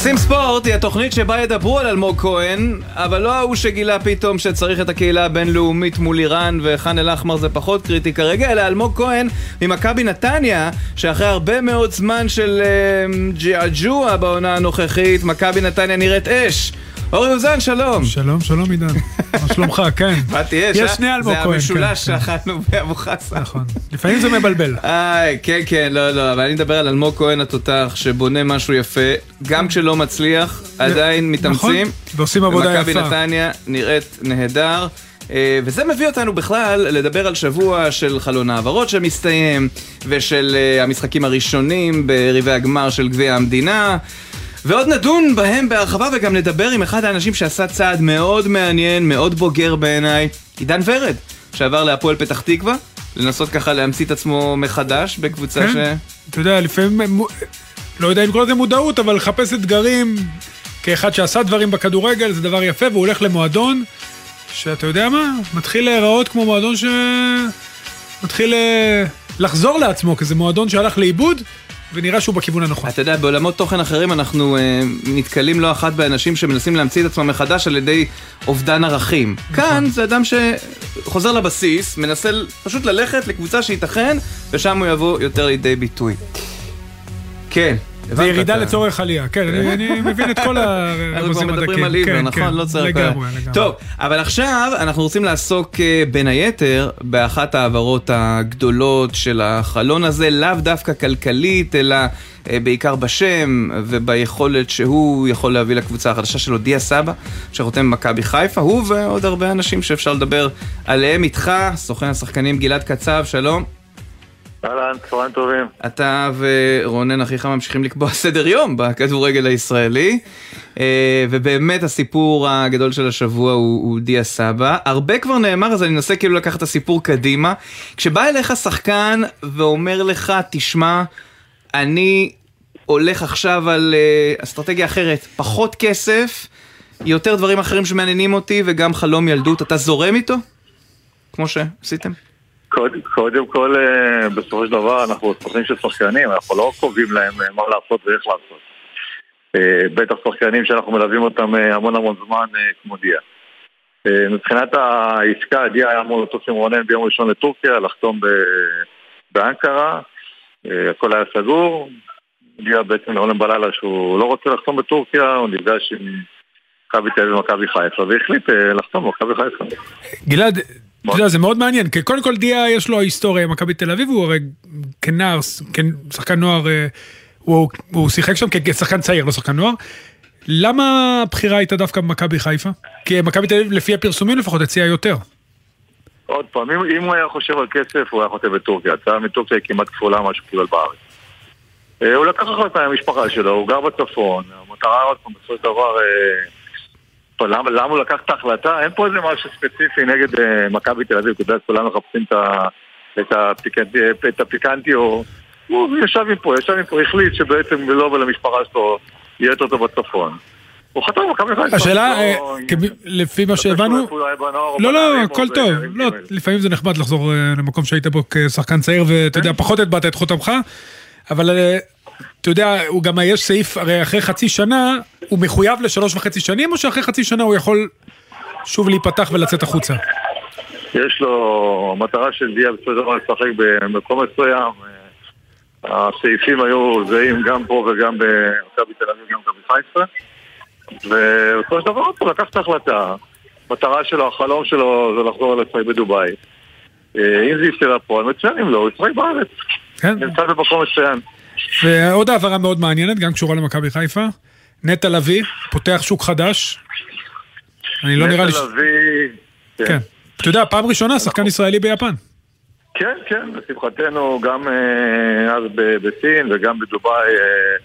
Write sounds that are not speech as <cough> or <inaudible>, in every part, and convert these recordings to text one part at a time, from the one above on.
עושים ספורט היא התוכנית שבה ידברו על אלמוג כהן, אבל לא ההוא שגילה פתאום שצריך את הקהילה הבינלאומית מול איראן וח'אן אל-אחמר זה פחות קריטי כרגע, אלא אלמוג כהן ממכבי נתניה, שאחרי הרבה מאוד זמן של uh, ג'עג'וע בעונה הנוכחית, מכבי נתניה נראית אש. אורי אוזן, שלום. שלום, שלום עידן. מה שלומך? <laughs> כן. מה תהיה? יש שני אלמוג כהן. זה המשולש כן, שאכלנו באבו חסה. נכון. לפעמים זה מבלבל. <laughs> איי, כן, כן, לא, לא, אבל אני מדבר על אלמוג כהן התותח, שבונה משהו יפה, גם כשלא מצליח, עדיין מתאמצים. נכון, ועושים עבודה יפה. ומכבי נתניה נראית נהדר. אה, וזה מביא אותנו בכלל לדבר על שבוע של חלון העברות שמסתיים, ושל אה, המשחקים הראשונים בריבי הגמר של גביע המדינה. ועוד נדון בהם בהרחבה וגם נדבר עם אחד האנשים שעשה צעד מאוד מעניין, מאוד בוגר בעיניי, עידן ורד, שעבר להפועל פתח תקווה, לנסות ככה להמציא את עצמו מחדש בקבוצה כן, ש... אתה יודע, לפעמים, לא יודע אם לקרוא לזה מודעות, אבל לחפש אתגרים כאחד שעשה דברים בכדורגל זה דבר יפה, והוא הולך למועדון שאתה יודע מה, מתחיל להיראות כמו מועדון שמתחיל אה, לחזור לעצמו, כי זה מועדון שהלך לאיבוד. ונראה שהוא בכיוון הנכון. אתה יודע, בעולמות תוכן אחרים אנחנו אה, נתקלים לא אחת באנשים שמנסים להמציא את עצמם מחדש על ידי אובדן ערכים. נכון. כאן זה אדם שחוזר לבסיס, מנסה פשוט ללכת לקבוצה שייתכן, ושם הוא יבוא יותר לידי ביטוי. כן. זה ירידה לצורך עלייה, כן, אני מבין את כל <laughs> הרמזים הדקים. אנחנו מדברים על עיוור, כן, נכון? כן. לא צריך... לגמרי, לגמרי. טוב, אבל עכשיו אנחנו רוצים לעסוק אה, בין היתר באחת ההעברות הגדולות של החלון הזה, לאו דווקא כלכלית, אלא אה, בעיקר בשם וביכולת שהוא יכול להביא לקבוצה החדשה שלו, דיה סבא, שחותם במכבי חיפה, הוא ועוד הרבה אנשים שאפשר לדבר עליהם איתך, סוכן השחקנים גלעד קצב, שלום. אהלן, צהריים טובים. אתה ורונן אחיך ממשיכים לקבוע סדר יום בכדורגל הישראלי, אה, ובאמת הסיפור הגדול של השבוע הוא, הוא דיה סבא. הרבה כבר נאמר, אז אני אנסה כאילו לקחת את הסיפור קדימה. כשבא אליך שחקן ואומר לך, תשמע, אני הולך עכשיו על uh, אסטרטגיה אחרת, פחות כסף, יותר דברים אחרים שמעניינים אותי וגם חלום ילדות, אתה זורם איתו? כמו שעשיתם? קודם, כל, אה, בסופו של דבר אנחנו סוכנים של שחקנים, אנחנו לא קובעים להם אה, מה לעשות ואיך לעשות. אה, בטח שחקנים שאנחנו מלווים אותם המון המון זמן כמו דיה. מבחינת העסקה, דיה היה אמור לטוס עם רונן ביום ראשון לטורקיה, לחתום באנקרה, הכל היה סגור. דיה בעצם לעולם בלילה שהוא לא רוצה לחתום בטורקיה, הוא נפגש עם מכבי תל אביב ומכבי חיפה, והחליט לחתום במכבי חיפה. גלעד, אתה יודע, זה מאוד מעניין, כי קודם כל דיה יש לו היסטוריה עם מכבי תל אביב, הוא הרי כנער, שחקן נוער, אה, הוא, הוא שיחק שם כשחקן צעיר, לא שחקן נוער. למה הבחירה הייתה דווקא במכבי חיפה? כי מכבי תל אביב, לפי הפרסומים לפחות, הציעה יותר. עוד פעם, אם, אם הוא היה חושב על כסף, הוא היה חוטא בטורקיה. הצעה מטורקיה היא כמעט כפולה מה שהוא קיבל בארץ. אה, הוא לקח החלטה עם המשפחה שלו, הוא גר בצפון, המטרה עוד פעם, בסופו של דבר... אה, למה, למה הוא לקח את ההחלטה? אין פה איזה משהו ספציפי נגד uh, מכבי תל אביב, יודע, כולם מחפשים את, את, הפיקנטי, את הפיקנטי, או... הוא ישב עם פה, ישב עם פה, החליט שבעצם לו ולמשפחה שלו יהיה יותר טוב בצפון. הוא חתם במכבי חיפה. השאלה, אה, לפי מה שהבנו, לא, לא, הכל טוב, לא, לפעמים זה נחמד לחזור אה, למקום שהיית בו כשחקן צעיר ואתה יודע, כן. פחות הטבעת את חותמך, אבל אתה יודע, הוא גם, יש סעיף, הרי אחרי חצי שנה, הוא מחויב לשלוש וחצי שנים, או שאחרי חצי שנה הוא יכול שוב להיפתח ולצאת החוצה? יש לו מטרה של דיה דבר לשחק במקום מסוים. הסעיפים היו זהים גם פה וגם במכבי תל אביב, גם במכבי חיפה. ובסופו של דבר הוא לקח את ההחלטה. המטרה שלו, החלום שלו זה לחזור לשחק בדובאי. אה, אם זה יפתר לפועל, מצוין, אם לא, הוא ישחק בארץ. כן. נמצא במקום מצוין. ועוד העברה מאוד מעניינת, גם קשורה למכבי חיפה. נטע לביא, פותח שוק חדש. אני לא נראה לי... נטע לביא... כן. כן. אתה יודע, פעם ראשונה שחקן ישראלי ביפן. כן, כן, לשמחתנו גם אה, אז בסין וגם בדובאי אה,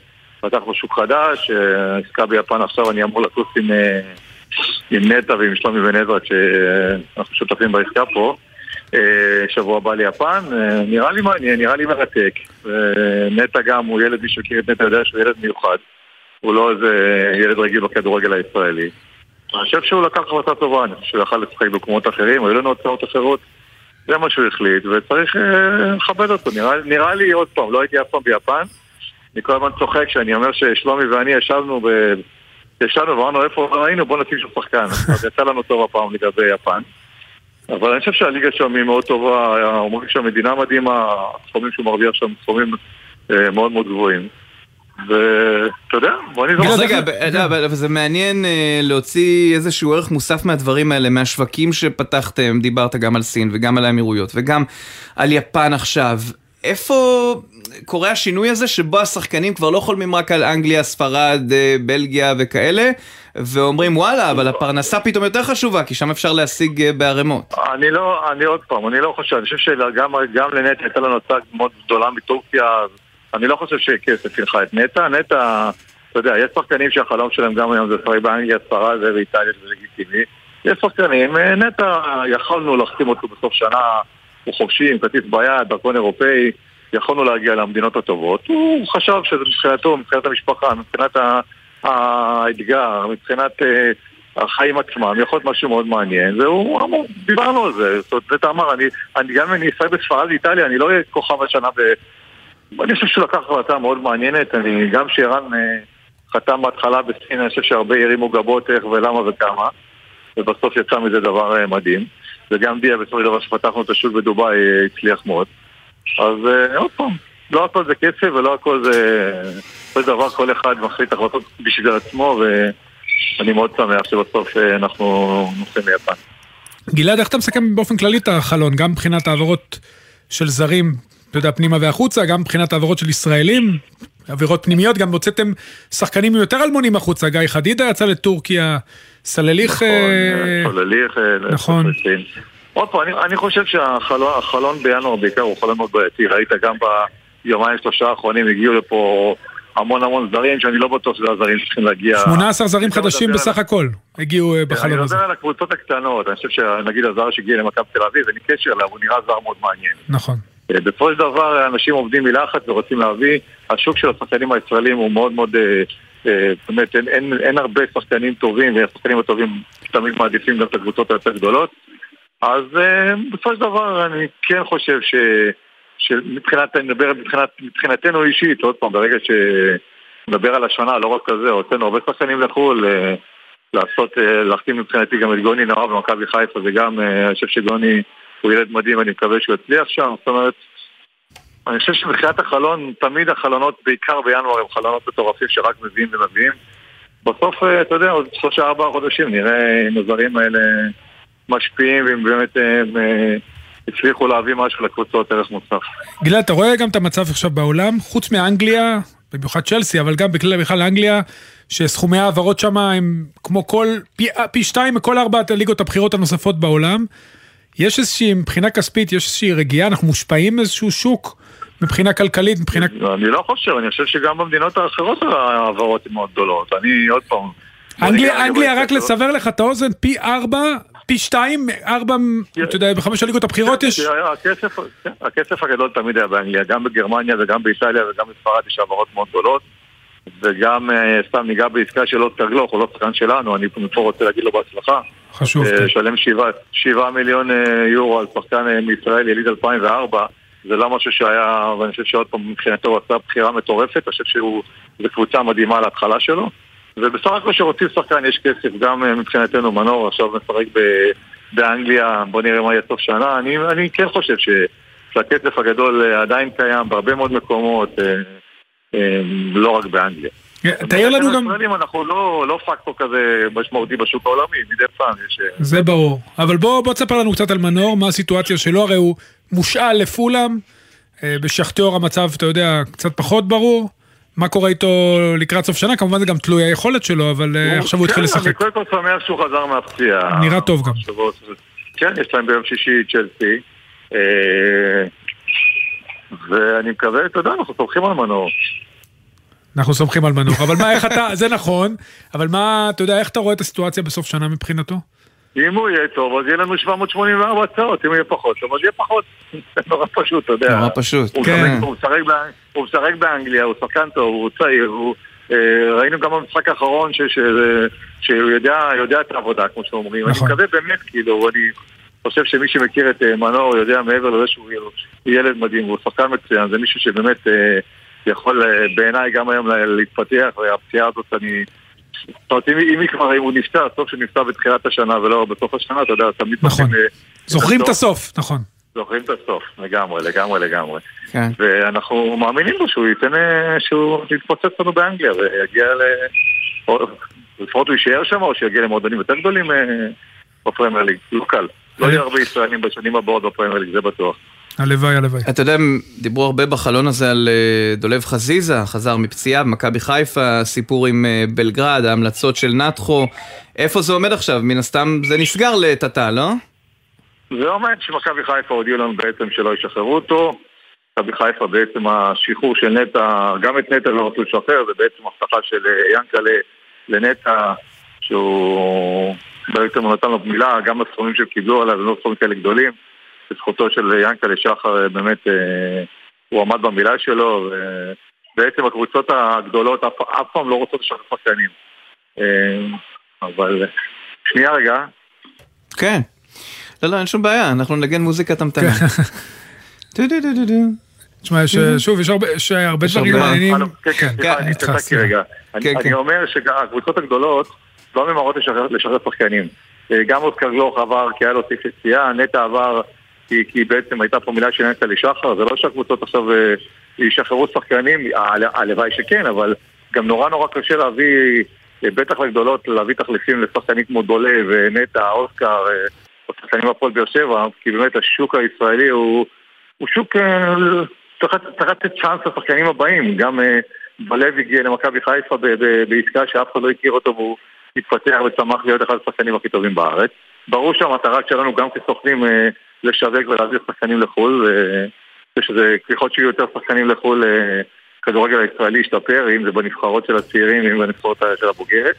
פתחנו שוק חדש, אה, עסקה ביפן עכשיו אני אמור לטוס עם, עם נטע ועם שלומי ונזרת שאנחנו שותפים בעסקה פה. אה, שבוע הבא ליפן, אה, נראה לי מעניין, נראה לי מרתק. נטע גם הוא ילד, מי שמכיר את נטע יודע שהוא ילד מיוחד. הוא לא איזה ילד רגיל בכדורגל הישראלי. אני חושב שהוא לקח החלטה טובה, אני חושב שהוא יכל לשחק במקומות אחרים, היו לנו הצעות אחרות. זה מה שהוא החליט, וצריך אה, לכבד אותו. נראה, נראה לי, עוד פעם, לא הייתי אף פעם ביפן. אני כל הזמן צוחק שאני אומר ששלומי ואני ישבנו ב... ישבנו ואמרנו איפה ראינו בוא נשים שם שחקן. אז יצא לנו טוב הפעם לגבי יפן. אבל אני חושב שהליגה שם היא מאוד טובה, אומרים שהמדינה מדהימה, הסכומים שהוא מרוויח שם סכומים אה, מאוד מאוד גבוהים. ואתה יודע, בוא נזרוק. רגע, אבל זה מעניין אה, להוציא איזשהו ערך מוסף מהדברים האלה, מהשווקים שפתחתם, דיברת גם על סין וגם על האמירויות וגם על יפן עכשיו. איפה קורה השינוי הזה שבו השחקנים כבר לא חולמים רק על אנגליה, ספרד, אה, בלגיה וכאלה, ואומרים וואלה, אבל הפרנסה פתאום יותר חשובה, כי שם אפשר להשיג אה, בערימות. אני לא, אני עוד פעם, אני לא חושב, אני חושב שגם לנטע הייתה לנו הצעה מאוד גדולה מטורקיה, אני לא חושב שכסף ילכה את נטע, נטע, אתה יודע, יש שחקנים שהחלום שלהם גם היום זה לשחק באנגליה, ספרד ובאיטליה, זה לגיטימי. יש שחקנים, אה, נטע, יכולנו להחתים אותו בסוף שנה, הוא חופשי עם כרטיס ביד, דרכון אירופאי, יכולנו להגיע למדינות הטובות. הוא חשב שזה מבחינתו, מבחינת המשפחה, מבחינת האתגר, מבחינת אה, החיים עצמם, יכול להיות משהו מאוד מעניין, והוא אמר, דיברנו על זה, זאת אומרת, זה אמר, אני, אני גם אם אני אשחק בספרד ואיטליה, אני לא אהיה כוכב השנה ב... אני חושב שהוא לקח החלטה מאוד מעניינת, אני גם שערן אה, חתם בהתחלה בסין, אני חושב שהרבה הרימו גבות איך ולמה וכמה, ובסוף יצא מזה דבר אה, מדהים, וגם דיה בסופו של דבר שפתחנו את השוק בדובאי הצליח מאוד. אז עוד פעם, לא הכל זה כסף ולא הכל זה... כל דבר, כל אחד מחליט החלטות בשביל עצמו, ואני מאוד שמח שבסוף אה, אנחנו נוסעים ליפן. גלעד, איך אתה מסכם באופן כללי את החלון, גם מבחינת העברות של זרים, אתה יודע, פנימה והחוצה, גם מבחינת העברות של ישראלים, עבירות פנימיות, גם הוצאתם שחקנים יותר אלמונים החוצה, גיא חדידה יצא לטורקיה, סלליך... נכון, אה, סלליך, אה, נכון. עוד פעם, אני, אני חושב שהחלון בינואר בעיקר הוא חלון מאוד בעייתי, ראית גם ביומיים שלושה האחרונים הגיעו לפה המון המון זרים, שאני לא בטוח שזה הזרים שצריכים להגיע... 18 זרים חדשים בסך הכל הגיעו אה, בחלון הזה. אני מדבר על הקבוצות הקטנות, אני חושב שנגיד הזר שהגיע למכבי תל אביב, אין לי קשר אליו, הוא נראה זר מאוד מעניין. נכון. בסופו של דבר אנשים עובדים מלחץ ורוצים להביא, השוק של השחקנים הישראלים הוא מאוד מאוד, באמת אין, אין, אין הרבה שחקנים טובים, והשחקנים הטובים תמיד מעדיפים גם את הקבוצות היותר גדולות. אז בסופו של דבר אני כן חושב ש... שמבחינת, אני מדבר מבחינת, מבחינתנו אישית, עוד פעם, ברגע שנדבר על השנה, לא רק כזה, הוצאנו הרבה שחקנים לחו"ל, אה, לעשות, אה, להחתים מבחינתי גם את גוני נאור במכבי חיפה, וגם, אה, אני חושב שגוני הוא ילד מדהים, אני מקווה שהוא יצליח שם, זאת אומרת, אני חושב שמבחינת החלון, תמיד החלונות, בעיקר בינואר, הם חלונות מטורפים שרק מביאים ומביאים. בסוף, אתה יודע, עוד שלושה ארבעה חודשים נראה אם הזרים האלה משפיעים, ואם באמת הם הצליחו להביא משהו לקבוצות ערך מוסף. גלעד, אתה רואה גם את המצב עכשיו בעולם, חוץ מאנגליה, במיוחד צ'לסי, אבל גם בכלל בכלל אנגליה, שסכומי העברות שם הם כמו כל, פי, פי שתיים מכל ארבעת הליגות הבכירות הנוספות בעולם. יש איזושהי, מבחינה כספית, יש איזושהי רגיעה, אנחנו מושפעים מאיזשהו שוק מבחינה כלכלית, מבחינה... אני לא חושב, אני חושב שגם במדינות האחרות העברות הן מאוד גדולות. אני עוד פעם... אנגליה, אנגליה, רק לסבר לך את האוזן, פי ארבע פי שתיים, ארבע, אתה יודע, בחמש הליגות הבכירות יש... הכסף הגדול תמיד היה באנגליה, גם בגרמניה וגם באיטליה וגם בספרד יש העברות מאוד גדולות וגם אה, סתם ניגע בעסקה של עוד תגלוך, הוא לא שחקן שלנו, אני מפה רוצה להגיד לו בהצלחה. חשוב. אה, שלם שבעה מיליון אה, יורו על שחקן מישראל יליד 2004 זה לא משהו שהיה, ואני חושב שעוד פעם מבחינתו הוא עשה בחירה מטורפת, אני חושב שזו קבוצה מדהימה להתחלה שלו ובסך הכל כשרוצים שחקן יש כסף, גם אה, מבחינתנו מנור עכשיו משחק באנגליה, בוא נראה מה יהיה סוף שנה. אני, אני כן חושב ש, שהכסף הגדול אה, עדיין קיים בהרבה מאוד מקומות, אה, לא רק באנגליה. תאר לנו גם... אנחנו לא, לא פקטור כזה משמעותי בשוק העולמי, מדי פעם יש... זה ברור. אבל בוא, בוא תספר לנו קצת על מנור, מה הסיטואציה שלו, הרי הוא מושאל לפולאם, בשחטור המצב, אתה יודע, קצת פחות ברור. מה קורה איתו לקראת סוף שנה, כמובן זה גם תלוי היכולת שלו, אבל אה, עכשיו הוא התחיל לשחק. כן, אני קודם כל שמח שהוא חזר מהפציעה. נראה טוב גם. כן, יש להם ביום שישי צ'לסי. אה, ואני מקווה, אתה יודע, אנחנו סומכים על מנור. אנחנו סומכים על מנור, אבל מה, איך אתה, זה נכון, אבל מה, אתה יודע, איך אתה רואה את הסיטואציה בסוף שנה מבחינתו? אם הוא יהיה טוב, אז יהיה לנו 784 הצעות, אם הוא יהיה פחות טוב, אז יהיה פחות. זה נורא פשוט, אתה יודע. נורא פשוט, כן. הוא משחק באנגליה, הוא שחקן טוב, הוא צעיר, הוא... אה, ראינו גם במשחק האחרון שהוא יודע את העבודה, כמו שאומרים. אני נכון. מקווה באמת, כאילו, אני חושב שמי שמכיר את אה, מנור יודע מעבר לזה שהוא ילד מדהים, הוא שחקן מצוין, זה מישהו שבאמת... יכול בעיניי גם היום להתפתח, והפציעה הזאת אני... זאת אומרת, אם היא כבר, אם הוא נפצע, טוב שהוא נפצע בתחילת השנה ולא בסוף השנה, אתה יודע, תמיד... נכון. זוכרים את הסוף, נכון. זוכרים את הסוף, לגמרי, לגמרי, לגמרי. כן. ואנחנו מאמינים בו שהוא ייתן, שהוא יתפוצץ לנו באנגליה ויגיע ל... לפחות הוא יישאר שם או שיגיע למועדונים יותר גדולים בפרמייר ליג. לא קל. לא יהיו הרבה ישראלים בשנים הבאות בפרמייר ליג, זה בטוח. הלוואי, הלוואי. אתה יודע, דיברו הרבה בחלון הזה על אה, דולב חזיזה, חזר מפציעה במכבי חיפה, סיפור עם אה, בלגרד, ההמלצות של נתחו. איפה זה עומד עכשיו? מן הסתם זה נסגר לעת עתה, לא? זה עומד שמכבי חיפה הודיעו לנו בעצם שלא ישחררו אותו. מכבי חיפה בעצם השחרור של נטע, גם את נטע לא רצו לשחרר, זה בעצם הבטחה של אה, ינקלה לנטע, שהוא בעצם נתן לו מילה, גם הסכומים שהם קיבלו עליו, הם לא סכומים כאלה גדולים. בזכותו של ינקלה שחר אה, באמת אה, הוא עמד במילה שלו ובעצם הקבוצות הגדולות אף, אף פעם לא רוצות לשחרר שחקנים. אה, אבל שנייה רגע. כן. לא לא אין שום בעיה אנחנו נגן מוזיקת המתנה תשמע, שוב, יש הרבה דברים מעניינים. כן, כן, אני אומר שהקבוצות הגדולות לא ממהרות לשחרר שחקנים. גם אוסקר גלוך עבר כי היה לו סעיף יציאה, נטע עבר כי, כי בעצם הייתה פה מילה של נטע לשחר, זה לא שהקבוצות עכשיו אה, ישחררו שחקנים, הלוואי שכן, אבל גם נורא נורא קשה להביא, אה, בטח לגדולות, להביא תחליפים לשחקנים כמו דולה ונטע, אוסקר, אה, או שחקנים הפועל באר שבע, כי באמת השוק הישראלי הוא, הוא שוק, צריך לתת צ'אנס לשחקנים הבאים, גם בלב הגיע למכבי חיפה בעסקה שאף אחד לא הכיר אותו והוא התפתח וצמח להיות אחד השחקנים הכי טובים בארץ. ברור שהמטרה שלנו גם כסוכנים לשווק ולהעביר שחקנים לחו"ל, ושזה, ככל שיהיו יותר שחקנים לחו"ל, אה, כדורגל הישראלי ישתפר, אם זה בנבחרות של הצעירים, אם בנבחרות של הבוגרת.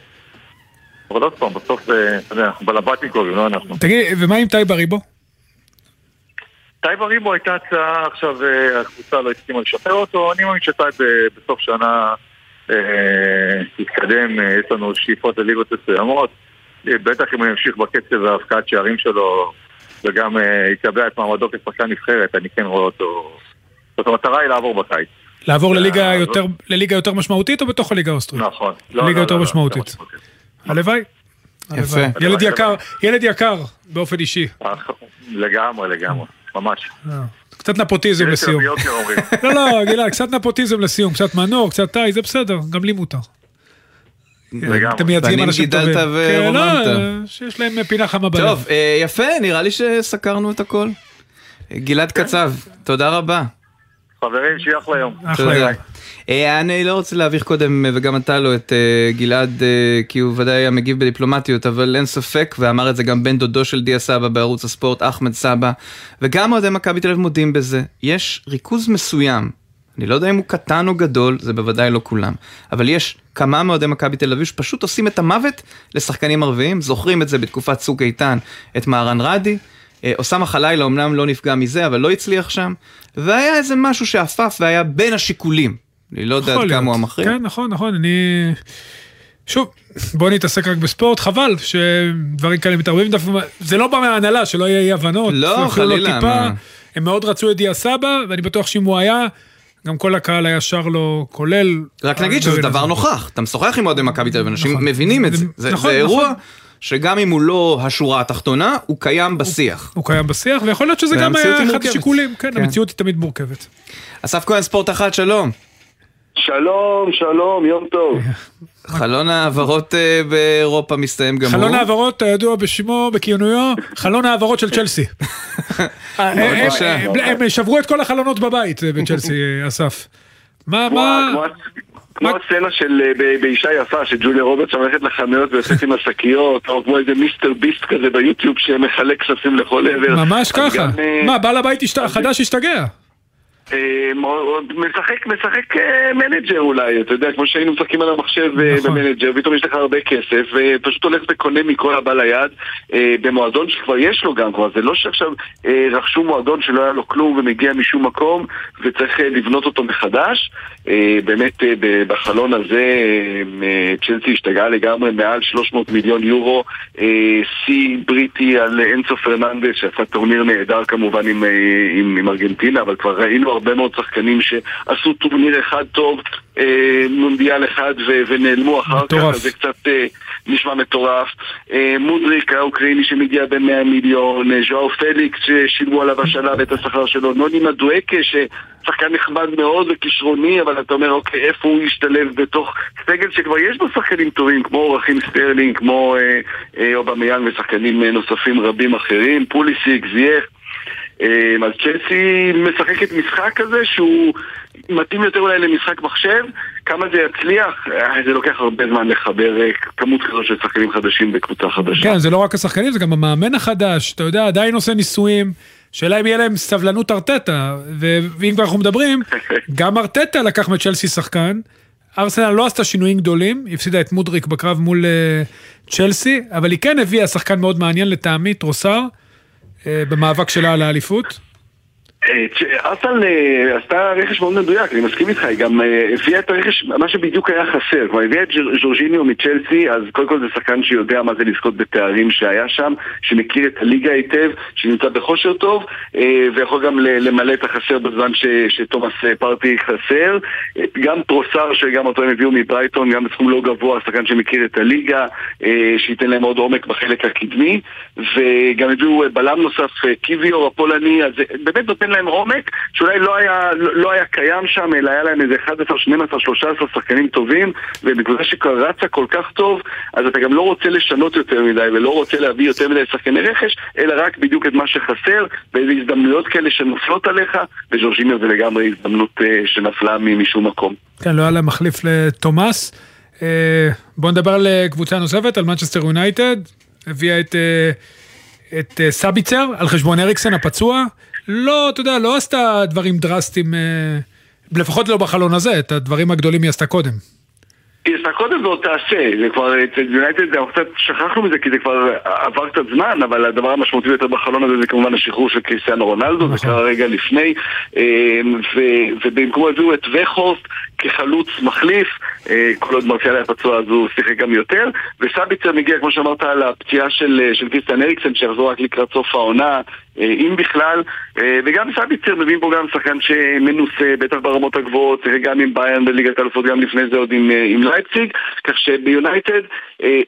אבל עוד פעם, בסוף זה, אתה יודע, בלבטים קוראים, לא אנחנו. תגיד, ומה עם טייבה ריבו? טייבה ריבו הייתה הצעה, עכשיו אה, הקבוצה לא הסכימה לשפר אותו, אני מאמין שטייבה בסוף שנה אה, יתקדם, יש לנו שאיפות לליגות מסוימות, בטח אם הוא ימשיך בקצב וההפקעת שערים שלו וגם יקבע את מעמדו כשחקן נבחרת, אני כן רואה אותו... זאת המטרה היא לעבור בקיץ. לעבור לליגה יותר, לליגה יותר משמעותית או בתוך הליגה האוסטרית? נכון. לא, ליגה לא, יותר לא, משמעותית. הלוואי. יפה. ילד יקר, ילד יקר באופן אישי. אה, לגמרי, לגמרי, ממש. אה, קצת נפוטיזם לסיום. <laughs> לא, לא, גלעד, קצת נפוטיזם לסיום, קצת מנור, קצת טאי, זה בסדר, גם לי מותר. אתם מייצגים אנשים טובים. בנים גידלת ורוממת. כן, לא, שיש להם פינה חמה בלב. טוב, אה, יפה, נראה לי שסקרנו את הכל. גלעד כן. קצב, תודה רבה. חברים, שיהיה אחלה יום. אחלה אה, אני לא רוצה להביך קודם, וגם אתה לא, את אה, גלעד, כי הוא ודאי היה מגיב בדיפלומטיות, אבל אין ספק, ואמר את זה גם בן דודו של דיה סבא בערוץ הספורט, אחמד סבא, וגם אוהדי מכבי תל אביב מודים בזה. יש ריכוז מסוים אני לא יודע אם הוא קטן או גדול, זה בוודאי לא כולם, אבל יש כמה מאוהדי מכבי תל אביב שפשוט עושים את המוות לשחקנים ערביים, זוכרים את זה בתקופת צוק איתן, את מהרן רדי, אה, אוסאמה חלילה אמנם לא נפגע מזה, אבל לא הצליח שם, והיה איזה משהו שעפף והיה בין השיקולים. אני לא יודע עד כמה הוא המכריע. כן, נכון, נכון, אני... שוב, בוא נתעסק רק בספורט, חבל שדברים כאלה מתערבים, זה לא בא מההנהלה, שלא יהיה אי הבנות. לא, חלילה. הם מאוד רצו את דיה סבא, ואני בטוח שאם הוא היה, גם כל הקהל היה שר לו, כולל... רק נגיד שזה דבר נוכח, אתה משוחח עם אוהדי מכבי תל אביב, אנשים נכון. מבינים את זה. זה נכון, אירוע נכון. שגם אם הוא לא השורה התחתונה, הוא קיים בשיח. הוא קיים בשיח, ויכול להיות שזה גם היה אחד השיקולים. כן, כן, המציאות היא תמיד מורכבת. אסף כהן, ספורט אחת, שלום. שלום, שלום, יום טוב. <laughs> חלון העברות אה, באירופה מסתיים גם הוא. חלון העברות הידוע בשמו, בכינויו, חלון העברות של צ'לסי. <laughs> אה, אה, הם שברו את כל החלונות בבית בצ'לסי, אסף. מה, מה... כמו הסצנה של באישה יפה, שג'וליה רוברטס הולכת לחנויות ויוצאת עם השקיות, או כמו איזה מיסטר ביסט כזה ביוטיוב שמחלק כספים לכל עבר. ממש ככה. מה, בעל הבית החדש השתגע. אה, משחק, משחק אה, manager אולי, אתה יודע, כמו שהיינו משחקים על המחשב אה, נכון. ב manager, פתאום יש לך הרבה כסף, ופשוט הולך וקונה מכל הבא ליד, במועדון שכבר יש לו גם כבר, זה לא שעכשיו רכשו מועדון שלא היה לו כלום ומגיע משום מקום, וצריך לבנות אותו מחדש. באמת בחלון הזה צ'לסי השתגעה לגמרי מעל 300 מיליון יורו, שיא בריטי על אנסו פרננדס, שעשה טורניר נהדר כמובן עם, עם, עם ארגנטינה, אבל כבר ראינו הרבה מאוד שחקנים שעשו טורניר אחד טוב, אה, מונדיאל אחד ו- ונעלמו אחר מטורף. כך, אז זה קצת אה, נשמע מטורף. אה, מודריק האוקראיני שמגיע ב-100 מיליון, אה, ז'ואאו פליקס ששילמו עליו השנה ואת השכר שלו, נוני מדואקה שחקן נחמד מאוד וכישרוני, אבל אתה אומר, אוקיי, איפה הוא ישתלב בתוך סגל שכבר יש בו שחקנים טובים, כמו רחים סטרלינג, כמו אה, אה, אובמיאנג ושחקנים אה, נוספים רבים אחרים, פוליסיק, זייח. אה, אז צ'לסי משחקת משחק כזה שהוא מתאים יותר אולי למשחק מחשב, כמה זה יצליח, אה, זה לוקח הרבה זמן לחבר אה, כמות כזו של שחקנים חדשים בקבוצה חדשה. כן, זה לא רק השחקנים, זה גם המאמן החדש, אתה יודע, עדיין עושה ניסויים. שאלה אם יהיה להם סבלנות ארטטה, ואם כבר אנחנו מדברים, <laughs> גם ארטטה לקח מצ'לסי שחקן, ארסנל לא עשתה שינויים גדולים, הפסידה את מודריק בקרב מול uh, צ'לסי, אבל היא כן הביאה שחקן מאוד מעניין לטעמי, טרוסר, במאבק שלה על האליפות. ארסנל אה, עשתה רכש מאוד מדויק, אני מסכים איתך, היא גם אה, הביאה את הרכש, מה שבדיוק היה חסר, כלומר הביאה את ז'ורג'יניו מצ'לסי, אז קודם כל זה שחקן שיודע מה זה לזכות בתארים שהיה שם, שמכיר את הליגה היטב, שנמצא בכושר טוב, אה, ויכול גם למלא את החסר בזמן שתומאס פרטי חסר. גם טרוסר, שגם אותו הם הביאו מברייטון, גם בסכום לא גבוה, שחקן שמכיר את הליגה, שייתן להם עוד עומק בחלק הקדמי, וגם הביאו בלם נוסף, קיוויור הפולני, אז באמת נותן להם עומק שאולי לא היה, לא היה קיים שם, אלא היה להם איזה 11, 12, 13 שחקנים טובים, ובקבוצה שכבר רצה כל כך טוב, אז אתה גם לא רוצה לשנות יותר מדי, ולא רוצה להביא יותר מדי שחקני רכש, אלא רק בדיוק את מה שחסר, ואיזה הזדמנויות כאלה שנופלות עליך, וז'ורג'יניו זה לגמרי הזדמנות אה, שנפלה משום מקום. כן, לא היה להם מחליף לתומאס. אה, בואו נדבר על קבוצה נוספת, על מנצ'סטר יונייטד, הביאה את... אה... את אה, סביצר על חשבון אריקסן הפצוע, לא, אתה יודע, לא עשתה דברים דרסטיים, אה, לפחות לא בחלון הזה, את הדברים הגדולים היא עשתה קודם. היא עשתה קודם ועוד תעשה, זה כבר, אצל יונייטד אנחנו קצת שכחנו מזה כי זה כבר עבר קצת זמן, אבל הדבר המשמעותי ביותר בחלון הזה זה כמובן השחרור של קריסטיאנו רונלדו, זה נכון. קרה רגע לפני, אה, ובמקום הביאו את וכורסט כחלוץ מחליף, אה, כל עוד מרסיאל היה פצוע אז הוא שיחק גם יותר, וסביצר מגיע, כמו שאמרת, על הפציעה של, של קריסטיאן אריקסן שיחזור רק לקראת סוף העונה, אה, אם בכלל, אה, וגם סביצר מביא פה גם שחקן שמנוסה, בטח ברמות הגבוהות, גם עם ביין בליגת האלופות, גם לפני זה עוד עם, עם לייפציג, כך שביונייטד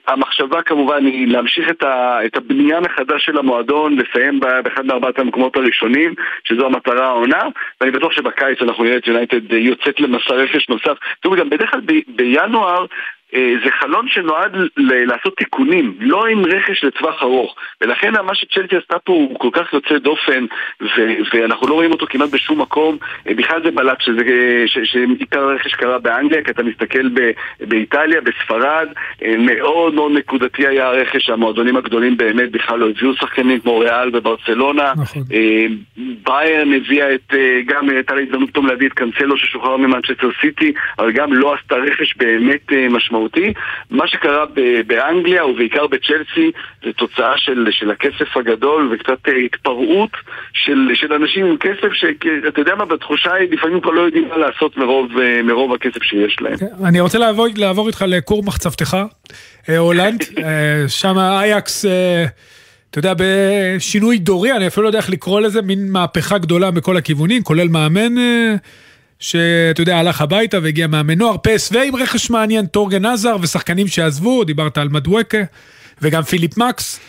המחשבה כמובן היא להמשיך את, ה, את הבנייה מחדש של המועדון, לסיים באחד מארבעת המקומות הראשונים, שזו המטרה העונה, ואני בטוח שבקיץ אנחנו נראה את יונייטד יוצאת למסע רכש נוסף. תראו, גם בדרך כלל בינואר אה, זה חלון שנועד לעשות תיקונים, לא עם רכש לטווח ארוך. ולכן מה שצ'לסי עשתה פה הוא כל כך יוצא דופן, ו- ואנחנו לא רואים אותו כמעט בשום מקום. אה, בכלל זה בלט שזה, שעיקר הרכש קרה באנגליה, כי אתה מסתכל ב- באיטליה, בספרד, אה, מאוד מאוד נקודתי היה הרכש, המועדונים הגדולים באמת בכלל לא הביאו שחקנים כמו ריאל וברצלונה. נכון. ביירן הביאה את, גם הייתה לה הזדמנות פתאום להביא את קאנסלו ששוחרר ממנצ'סטר סיטי, אבל גם לא עשתה רכש באמת משמעותי. משמעותי. מה שקרה באנגליה ובעיקר בצ'לסי זה תוצאה של, של הכסף הגדול וקצת אה, התפרעות של, של אנשים עם כסף שאתה יודע מה, בתחושה היא לפעמים כבר לא יודעים מה לעשות מרוב, אה, מרוב הכסף שיש להם. כן, אני רוצה לעבור, לעבור איתך לכור מחצבתך, אה, הולנד, <laughs> שם אייקס... אתה יודע, בשינוי דורי, אני אפילו לא יודע איך לקרוא לזה, מין מהפכה גדולה מכל הכיוונים, כולל מאמן שאתה יודע, הלך הביתה והגיע מאמן נוער, פסו עם רכש מעניין, טורגן עזר ושחקנים שעזבו, דיברת על מדווקה וגם פיליפ מקס.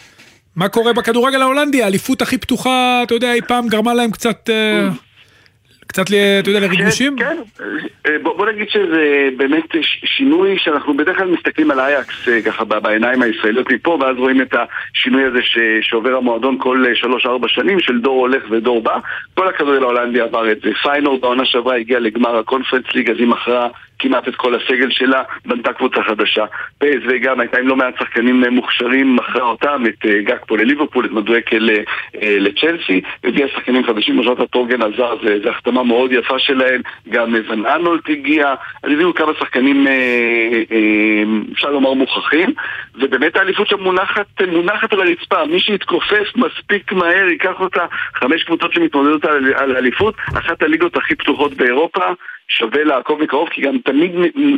מה קורה בכדורגל ההולנדי? האליפות הכי פתוחה, אתה יודע, אי פעם גרמה להם קצת... אה, קצת, אתה יודע, לריגושים? כן, כן. אה, בוא, נגיד שזה באמת שינוי שאנחנו בדרך כלל מסתכלים על אייקס אה, ככה בעיניים הישראליות מפה, ואז רואים את השינוי הזה ש, שעובר המועדון כל 3-4 שנים, של דור הולך ודור בא. כל הכדורגל ההולנדי עבר את זה. פיינורד בעונה שעברה הגיע לגמר הקונפרנס ליג, אז היא מכרה כמעט את כל הסגל שלה, בנתה קבוצה חדשה. פייס וגם הייתה עם לא מעט שחקנים מוכשרים, מכרה אותם, את אה, גג פה לליברפול, את מדואקל לצ'לסי, הביאה שחקנים חדשים, מז'וטה טורגן עזר, זו החתמה מאוד יפה שלהם, גם ון אנולט הגיע, אז הביאו כמה שחקנים, אה, אה, אפשר לומר, מוכחים, ובאמת האליפות שם מונחת, מונחת על הרצפה, מי שיתכופף מספיק מהר, ייקח אותה, חמש קבוצות שמתמודדות על האליפות, אחת הליגות הכי פתוחות באירופה, שווה לעקוב מקרוב, כי גם תמיד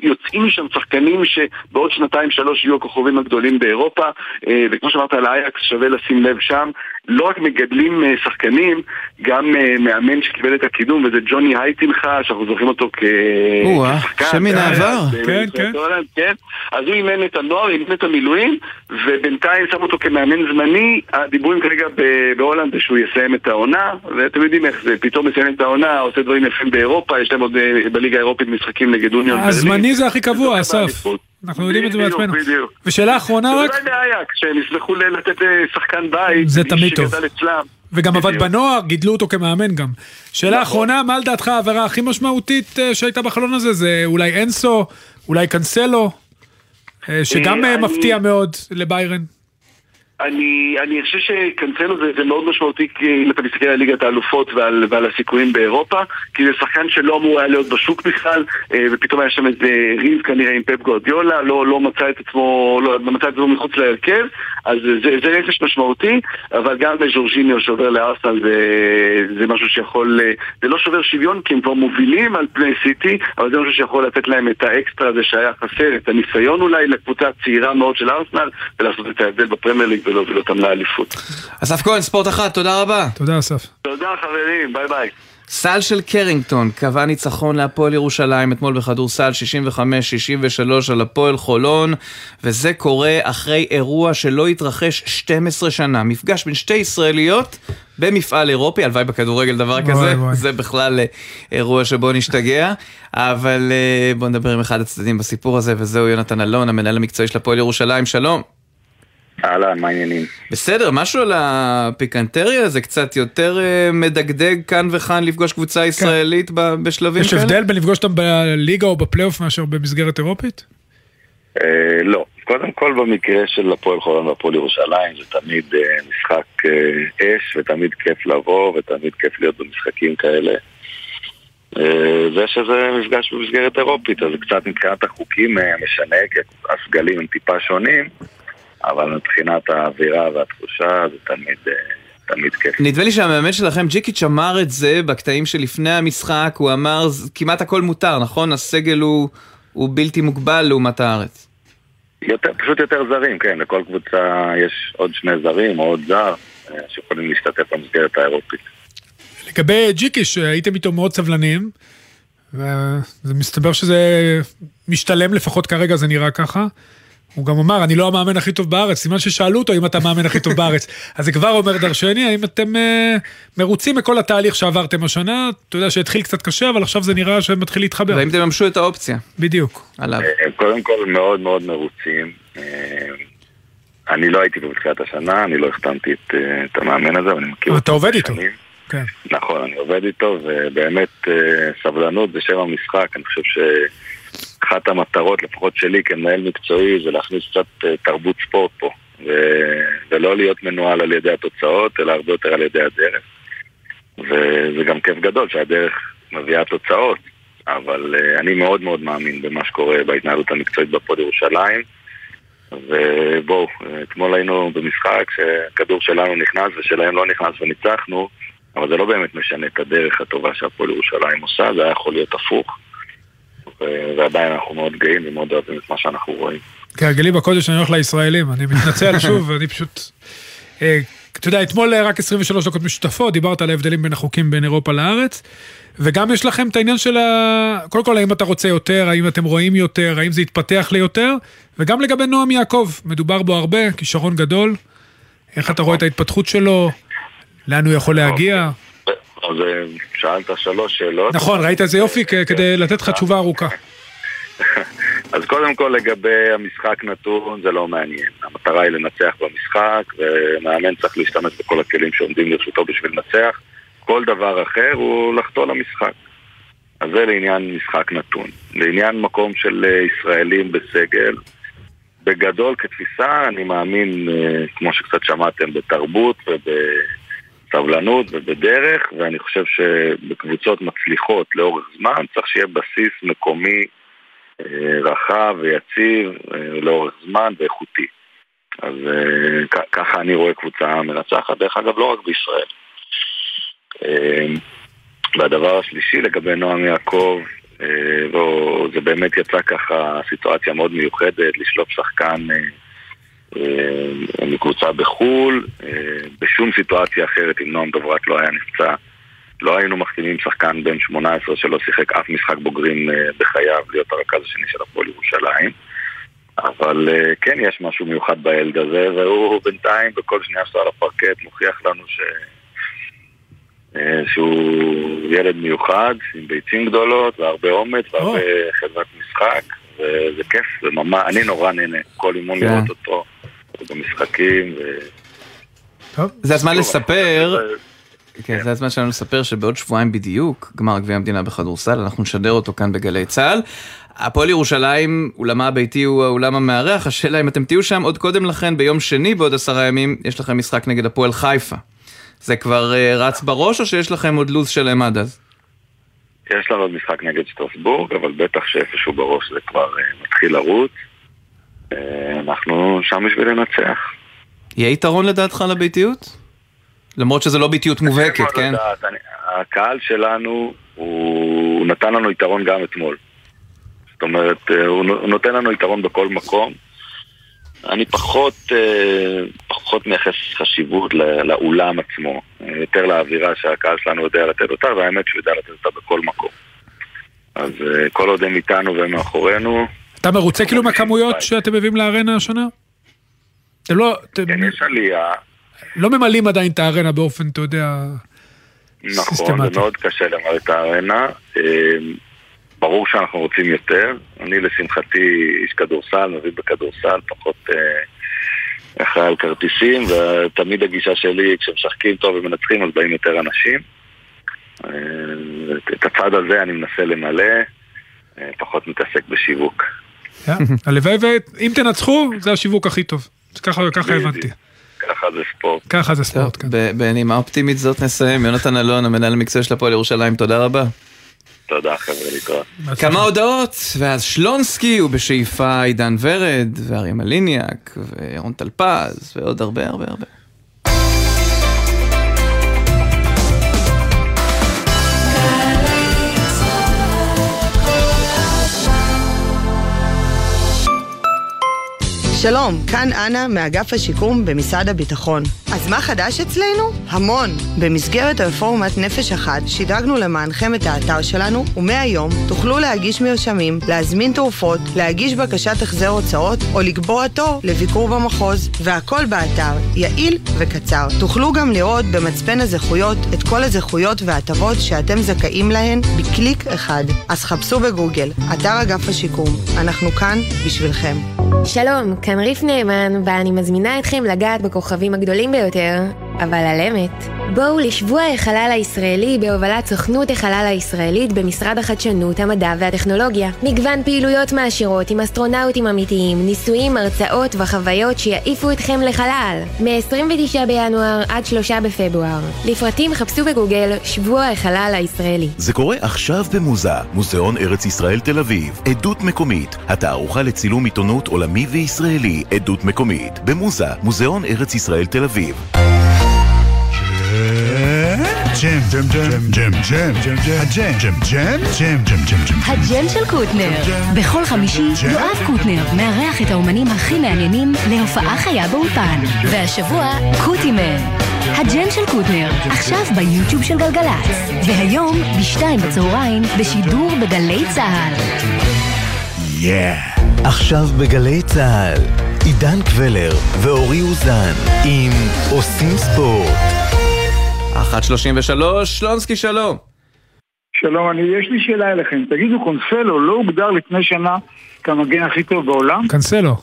יוצאים משם שחקנים שבעוד שנתיים שלוש יהיו הכוכבים הגדולים באירופה, אה, וכמו שאמרת על אייקס שווה לשים לב שם, לא רק מגדלים אה, שחקנים, גם אה, מאמן שקיבל את הקידום, וזה ג'וני הייטינחה, שאנחנו זוכרים אותו כשחקן. שם מן העבר. כן, כן. כן. אז הוא אימן את הנוער, אימן את המילואים, ובינתיים שם אותו כמאמן זמני. הדיבורים כרגע בהולנד זה שהוא יסיים את העונה, ואתם יודעים איך זה, פתאום מסיים את העונה, עושה דברים יפים באירופה, יש להם עוד בליגה האירופית משחקים נגד אוניון ברלין. הזמני זה הכי קבוע, אסף. אנחנו יודעים את זה בעצמנו. ושאלה אחרונה רק... אולי באייקס, שהם ישמחו לתת אה, שחקן בית. זה תמיד טוב. וגם עבד בנוער, גידלו אותו כמאמן גם. שאלה נכון. אחרונה, מה לדעתך העבירה הכי משמעותית אה, שהייתה בחלון הזה? זה אולי אנסו, אולי קנסלו, אה, שגם מפתיע מאוד לביירן. אני, אני חושב שקנצלו זה, זה מאוד משמעותי אם אתה מסתכל על ליגת האלופות ועל, ועל הסיכויים באירופה כי זה שחקן שלא אמור היה להיות בשוק בכלל אה, ופתאום היה שם איזה ריב כנראה עם פפ גורדיולה לא, לא מצא את עצמו, לא, לא מצא את עצמו מחוץ להרכב אז זה, זה רכש משמעותי אבל גם ז'ורג'יניו שעובר לארסנל זה, זה משהו שיכול, אה, זה לא שובר שוויון כי הם כבר מובילים על פני סיטי אבל זה משהו שיכול לתת להם את האקסטרה הזה שהיה חסר, את הניסיון אולי לקבוצה הצעירה מאוד של ארסנל ולעשות את ההבדל בפרמייר ליג ולהוביל אותם לאליפות. אסף כהן, ספורט אחת, תודה רבה. תודה אסף. תודה חברים, ביי ביי. סל של קרינגטון קבע ניצחון להפועל ירושלים אתמול בכדורסל 65-63 על הפועל חולון וזה קורה אחרי אירוע שלא התרחש 12 שנה. מפגש בין שתי ישראליות במפעל אירופי, הלוואי בכדורגל דבר וואי כזה, וואי. זה בכלל אה, אירוע שבו נשתגע. אבל אה, בואו נדבר עם אחד הצדדים בסיפור הזה וזהו יונתן אלון המנהל המקצועי של הפועל ירושלים, שלום אהלן, מה העניינים? בסדר, משהו על הפיקנטריה זה קצת יותר uh, מדגדג כאן וכאן לפגוש קבוצה כן. ישראלית כן. בשלבים יש כאלה? יש הבדל בין לפגוש אותם בליגה או בפלייאוף מאשר במסגרת אירופית? Uh, לא. קודם כל במקרה של הפועל חולון והפועל ירושלים זה תמיד uh, משחק uh, אש ותמיד כיף לבוא ותמיד כיף להיות במשחקים כאלה. זה שזה מפגש במסגרת אירופית, אז קצת מבחינת החוקים משנה, כי הסגלים הם טיפה שונים, אבל מבחינת האווירה והתחושה זה תמיד... אה, תמיד כיף. נדמה לי שהמאמן שלכם, ג'יקיץ' אמר את זה בקטעים שלפני המשחק, הוא אמר כמעט הכל מותר, נכון? הסגל הוא, הוא בלתי מוגבל לעומת הארץ. יותר, פשוט יותר זרים, כן, לכל קבוצה יש עוד שני זרים או עוד זר אה, שיכולים להשתתף במסגרת האירופית. לגבי ג'יקיש, הייתם איתו מאוד סבלניים, וזה מסתבר שזה משתלם לפחות כרגע, זה נראה ככה. הוא גם אמר, אני לא המאמן הכי טוב בארץ, סימן ששאלו אותו אם אתה המאמן הכי טוב בארץ. <laughs> אז זה כבר אומר דרשני, האם אתם uh, מרוצים מכל התהליך שעברתם השנה? אתה יודע שהתחיל קצת קשה, אבל עכשיו זה נראה שמתחיל להתחבר. והאם תממשו את האופציה. בדיוק. עליו. אה, קודם כל, מאוד מאוד מרוצים. אה, אני לא הייתי בתחילת השנה, אני לא החתמתי את, את המאמן הזה, אבל אני מכיר אותו. אתה עובד איתו. כן. נכון, אני עובד איתו, ובאמת סבלנות זה שם המשחק, אני חושב ש... אחת המטרות, לפחות שלי כמנהל מקצועי, זה להכניס קצת אה, תרבות ספורט פה. ו- ולא להיות מנוהל על ידי התוצאות, אלא הרבה יותר על ידי הדרך. וזה גם כיף גדול שהדרך מביאה תוצאות, אבל uh, אני מאוד מאוד מאמין במה שקורה בהתנהלות המקצועית בפוד ירושלים. ובואו, אתמול היינו במשחק שכדור שלנו נכנס ושלהם לא נכנס וניצחנו, אבל זה לא באמת משנה את הדרך הטובה שהפועל ירושלים עושה, זה היה יכול להיות הפוך. ועדיין אנחנו מאוד גאים ומאוד אוהבים את מה שאנחנו רואים. כהרגלי בקודש אני הולך לישראלים, אני מתנצל <laughs> שוב, אני פשוט... אה, אתה יודע, אתמול רק 23 דקות משותפות, דיברת על ההבדלים בין החוקים בין אירופה לארץ, וגם יש לכם את העניין של ה... קודם כל, האם אתה רוצה יותר, האם אתם רואים יותר, האם זה יתפתח ליותר, וגם לגבי נועם יעקב, מדובר בו הרבה, כישרון גדול, איך אתה רואה את ההתפתחות שלו, לאן הוא יכול להגיע? אז אה, שאלת שלוש שאלות. נכון, ראית איזה יופי כדי לתת לך תשובה ארוכה. <laughs> אז קודם כל לגבי המשחק נתון זה לא מעניין. המטרה היא לנצח במשחק, ומאמן צריך להשתמש בכל הכלים שעומדים לרשותו בשביל לנצח. כל דבר אחר הוא לחטוא למשחק. אז זה לעניין משחק נתון. לעניין מקום של אה, ישראלים בסגל, בגדול כתפיסה אני מאמין, אה, כמו שקצת שמעתם, בתרבות וב... בסבלנות ובדרך, ואני חושב שבקבוצות מצליחות לאורך זמן צריך שיהיה בסיס מקומי אה, רחב ויציב אה, לאורך זמן ואיכותי. אז אה, ככה אני רואה קבוצה מנצחת, דרך אגב לא רק בישראל. והדבר השלישי לגבי נועם יעקב, וזה באמת יצא ככה סיטואציה מאוד מיוחדת, לשלוף שחקן מקבוצה בחו"ל, בשום סיטואציה אחרת אם נועם דוברת לא היה נפצע. לא היינו מחתימים שחקן בן 18 שלא שיחק אף משחק בוגרים בחייו להיות הרכז השני של הפועל ירושלים. אבל כן, יש משהו מיוחד בילד הזה, והוא בינתיים בכל שנייה שלו על הפרקט מוכיח לנו ש... שהוא ילד מיוחד, עם ביצים גדולות והרבה אומץ והרבה חברת משחק, וזה כיף, זה ממש, אני נורא נהנה כל אימון כן. לראות אותו במשחקים. זה הזמן לספר. כן, זה הזמן שלנו לספר שבעוד שבועיים בדיוק, גמר גביע המדינה בכדורסל, אנחנו נשדר אותו כאן בגלי צה"ל. הפועל ירושלים, אולמה הביתי הוא האולם המארח, השאלה אם אתם תהיו שם עוד קודם לכן, ביום שני בעוד עשרה ימים, יש לכם משחק נגד הפועל חיפה. זה כבר uh, רץ בראש או שיש לכם עוד לו"ז שלם עד אז? יש לנו עוד משחק נגד שטרסבורג, אבל בטח שאיפשהו בראש זה כבר uh, מתחיל לרוץ. אנחנו שם בשביל לנצח. יהיה יתרון לדעתך לביתיות? למרות שזה לא ביתיות מובהקת, כן? לדעת, אני, הקהל שלנו, הוא נתן לנו יתרון גם אתמול. זאת אומרת, הוא נותן לנו יתרון בכל מקום. אני פחות, פחות מייחס חשיבות לאולם עצמו, יותר לאווירה שהקהל שלנו יודע לתת אותה, והאמת שהוא יודע לתת אותה בכל מקום. אז כל עוד הם איתנו והם מאחורינו... אתה מרוצה כאילו מהכמויות שאתם מביאים לארנה השנה? אתם לא... כן, יש עלייה. לא ממלאים עדיין את הארנה באופן, אתה יודע, נכון, זה מאוד קשה למלא את הארנה. ברור שאנחנו רוצים יותר. אני לשמחתי איש כדורסל, מבין בכדורסל, פחות אה, אחראי על כרטיסים, ותמיד הגישה שלי, כשמשחקים טוב ומנצחים, אז באים יותר אנשים. אה, את הצד הזה אני מנסה למלא, אה, פחות מתעסק בשיווק. הלוואי ואם תנצחו, זה השיווק הכי טוב. ככה הבנתי. ככה זה ספורט. ככה זה ספורט, כן. בנימה אופטימית זאת נסיים. יונתן אלון, המנהל המקצועי של הפועל ירושלים, תודה רבה. תודה חבר'ה, להתראות. כמה הודעות, ואז שלונסקי ובשאיפה עידן ורד, ואריה מליניאק, וירון טלפז, ועוד הרבה הרבה הרבה. שלום, כאן אנה מאגף השיקום במשרד הביטחון. אז מה חדש אצלנו? המון. במסגרת רפורמת נפש אחת שידרגנו למענכם את האתר שלנו, ומהיום תוכלו להגיש מרשמים, להזמין תרופות, להגיש בקשת החזר הוצאות, או לקבוע תור לביקור במחוז. והכל באתר, יעיל וקצר. תוכלו גם לראות במצפן הזכויות את כל הזכויות וההטבות שאתם זכאים להן בקליק אחד. אז חפשו בגוגל, אתר אגף השיקום. אנחנו כאן בשבילכם. שלום, כאן ריף נאמן, ואני מזמינה אתכם לגעת בכוכבים הגדולים ביותר, 어 디? אבל על אמת. בואו לשבוע החלל הישראלי בהובלת סוכנות החלל הישראלית במשרד החדשנות, המדע והטכנולוגיה. מגוון פעילויות מעשירות עם אסטרונאוטים אמיתיים, ניסויים, הרצאות וחוויות שיעיפו אתכם לחלל. מ-29 בינואר עד 3 בפברואר. לפרטים חפשו בגוגל שבוע החלל הישראלי. זה קורה עכשיו במוזה, מוזיאון ארץ ישראל תל אביב. עדות מקומית, התערוכה לצילום עיתונות עולמי וישראלי, עדות מקומית. במוזה, מוזיאון ארץ ישראל תל אביב. ג'ם, ג'ם, ג'ם, ג'ם, ג'ם, ג'ם, הג'ם, ג'ם, ג'ם, ג'ם, ג'ם, ג'ם, ג'ם. הג'ם של קוטנר. בכל חמישי יואב קוטנר מארח את האומנים הכי מעניינים להופעה חיה באולפן. והשבוע קוטימן. הג'ם של קוטנר, עכשיו ביוטיוב של גלגלצ. והיום, בשתיים בצהריים, בשידור בגלי צה"ל. Yeah. עכשיו בגלי צה"ל, עידן קבלר ואורי אוזן עם עושים ספורט. 1.33, שלונסקי שלום. שלום, אני, יש לי שאלה אליכם. תגידו, קונסלו לא הוגדר לפני שנה כמגן הכי טוב בעולם? קנסלו.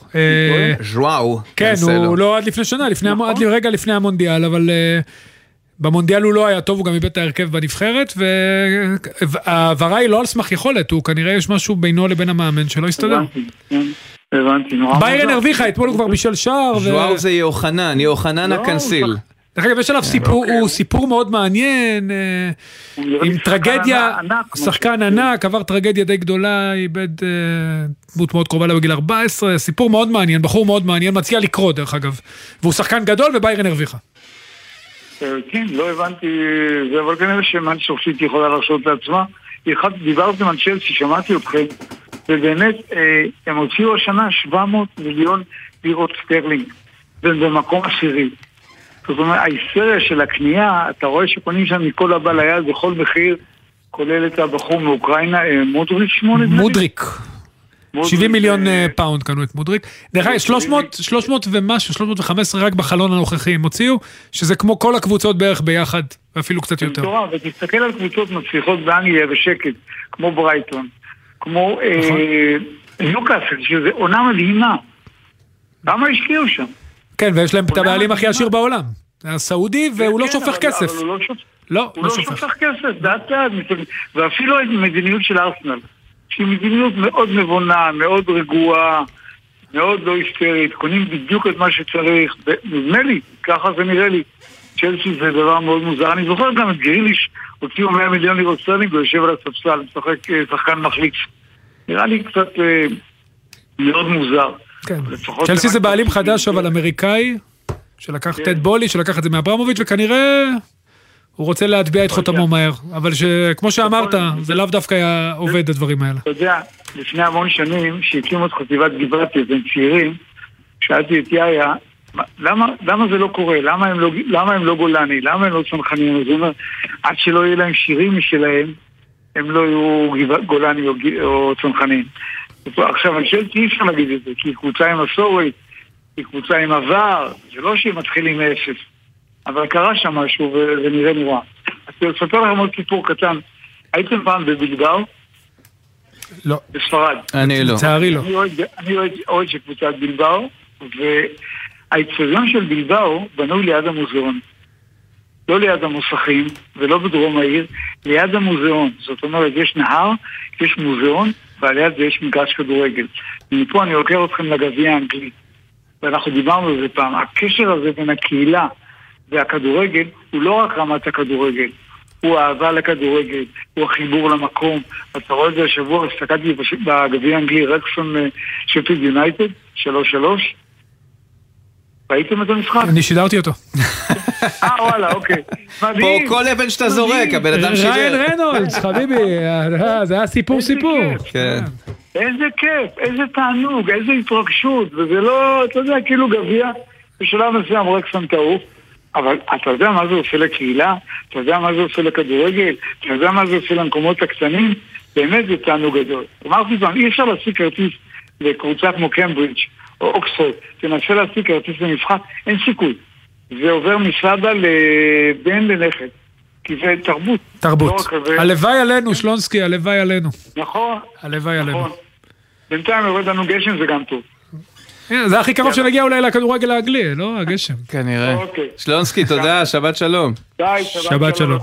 ז'ואו. כן, הוא לא עד לפני שנה, עד רגע לפני המונדיאל, אבל במונדיאל הוא לא היה טוב, הוא גם איבד את ההרכב בנבחרת, וההעברה היא לא על סמך יכולת, הוא כנראה יש משהו בינו לבין המאמן שלא הסתדר. הבנתי, נורא ביירן הרוויחה, אתמול הוא כבר בישל שער. ז'ואו זה יוחנן, יוחנן הקנסיל. דרך אגב, יש עליו סיפור, הוא סיפור מאוד מעניין, עם טרגדיה, שחקן ענק, עבר טרגדיה די גדולה, איבד דמות מאוד קרובה לו בגיל 14, סיפור מאוד מעניין, בחור מאוד מעניין, מציע לקרוא דרך אגב. והוא שחקן גדול וביירן הרוויחה. כן, לא הבנתי, זה אבל כנראה שמאנצ'סטר סיטי יכולה להרשות לעצמה. דיברתם על צ'לסי, שמעתי אתכם, ובאמת, אה, הם הוציאו השנה 700 מיליון לירות סטרלינג, במקום עשירי. זאת אומרת, ההיסטריה של הקנייה, אתה רואה שקונים שם מכל הבא ליד בכל מחיר, כולל את הבחור מאוקראינה, אה, מודריק שמו נדמה לי? מודריק. 70 מיליון אה, pound קנו את מודריק. דרך אגב, 300 ומשהו, 315 רק בחלון הנוכחי הם הוציאו, שזה כמו כל הקבוצות בערך ביחד, ואפילו קצת יותר. מטורף, ותסתכל על קבוצות מצליחות באנגליה בשקט, כמו ברייטון, כמו לוקאסל, נכון. שזה עונה מדהימה. כמה השקיעו שם? כן, ויש להם את הבעלים הכי עשיר בעולם. הסעודי, והוא לא כן, שופך כסף. לא, הוא לא, לא שופך כסף, לאט לאט, ואפילו מדיניות של ארסנל. שהיא מדיניות מאוד נבונה, מאוד רגועה, מאוד לא היסטרית, קונים בדיוק את מה שצריך, נדמה לי, ככה זה נראה לי. צ'לסי זה דבר מאוד מוזר. אני זוכר גם את גריליש, הוציאו 100 מיליון לירות סטרלינג הוא יושב על הספסל, משחק אה, שחקן מחליף. נראה לי קצת אה, מאוד מוזר. כן. צ'לסי זה בעלים חדש אבל אמריקאי, שלקח כן. טד בולי, שלקח את זה מאברמוביץ', וכנראה הוא רוצה להטביע את חותמו מהר, אבל כמו שאמרת, זה לאו דווקא עובד הדברים האלה. אתה יודע, לפני המון שנים, שהקימו את חטיבת גבעתי, בין צעירים, שאלתי את יאיה, למה, זה לא קורה? למה הם לא, למה הם לא גולני? למה הם לא צנחנים? אז הוא אומר, עד שלא יהיה להם שירים משלהם, הם לא יהיו גולני או, או צנחנים. עכשיו, אני שואל, אי אפשר להגיד את זה, כי היא קבוצה עם מסורת, היא קבוצה עם עבר, זה לא שהם מתחילים מאפס. אבל קרה שם משהו וזה נראה נורא. אז אני אספר לכם עוד סיפור קטן. הייתם פעם בבלגאו? לא. בספרד. אני לא. לצערי לא. אני אוהד של קבוצת בלבאו, והאיצטדיון של בלבאו בנוי ליד המוזיאון. לא ליד המוסכים ולא בדרום העיר, ליד המוזיאון. זאת אומרת, יש נהר, יש מוזיאון, ועל זה יש מגרש כדורגל. ומפה אני לוקח אתכם לגביע האנגלי. ואנחנו דיברנו על זה פעם. הקשר הזה בין הקהילה והכדורגל הוא לא רק רמת הכדורגל, הוא אהבה לכדורגל, הוא החיבור למקום. אתה רואה את זה השבוע, הסתכלתי בגביע האנגלי, רקסון אה, שפיד יונייטד, שלוש שלוש. ראיתם את המשחק? אני שידרתי אותו. <laughs> אה וואלה, אוקיי. מדהים. פה כל אבן שאתה זורק, הבן אדם שידר. ריין רנולדס, חביבי, אה, זה היה סיפור סיפור. כן. איזה כיף, איזה תענוג, איזה התרגשות, וזה לא, אתה יודע, כאילו גביע, בשלב מסוים רקסון טעוף. אבל אתה יודע מה זה עושה לקהילה? אתה יודע מה זה עושה לכדורגל? אתה יודע מה זה עושה למקומות הקטנים? באמת זה תענוג גדול. אמרתי פעם, אי אפשר להשיג כרטיס לקבוצה כמו קמברידג' או אוקספורד. תנסה להשיג כרטיס למשחק, אין סיכוי. זה עובר מסבא לבן לנכד. כי זה תרבות. תרבות. לא הלוואי עלינו, שלונסקי, הלוואי עלינו. נכון. הלוואי עלינו. נכון. בינתיים יורד לנו גשם, זה גם טוב. זה הכי קרוב שנגיע אולי לכדורגל האנגלי, לא הגשם. כנראה. אוקיי. שלונסקי, תודה, שבת שלום. שבת שלום.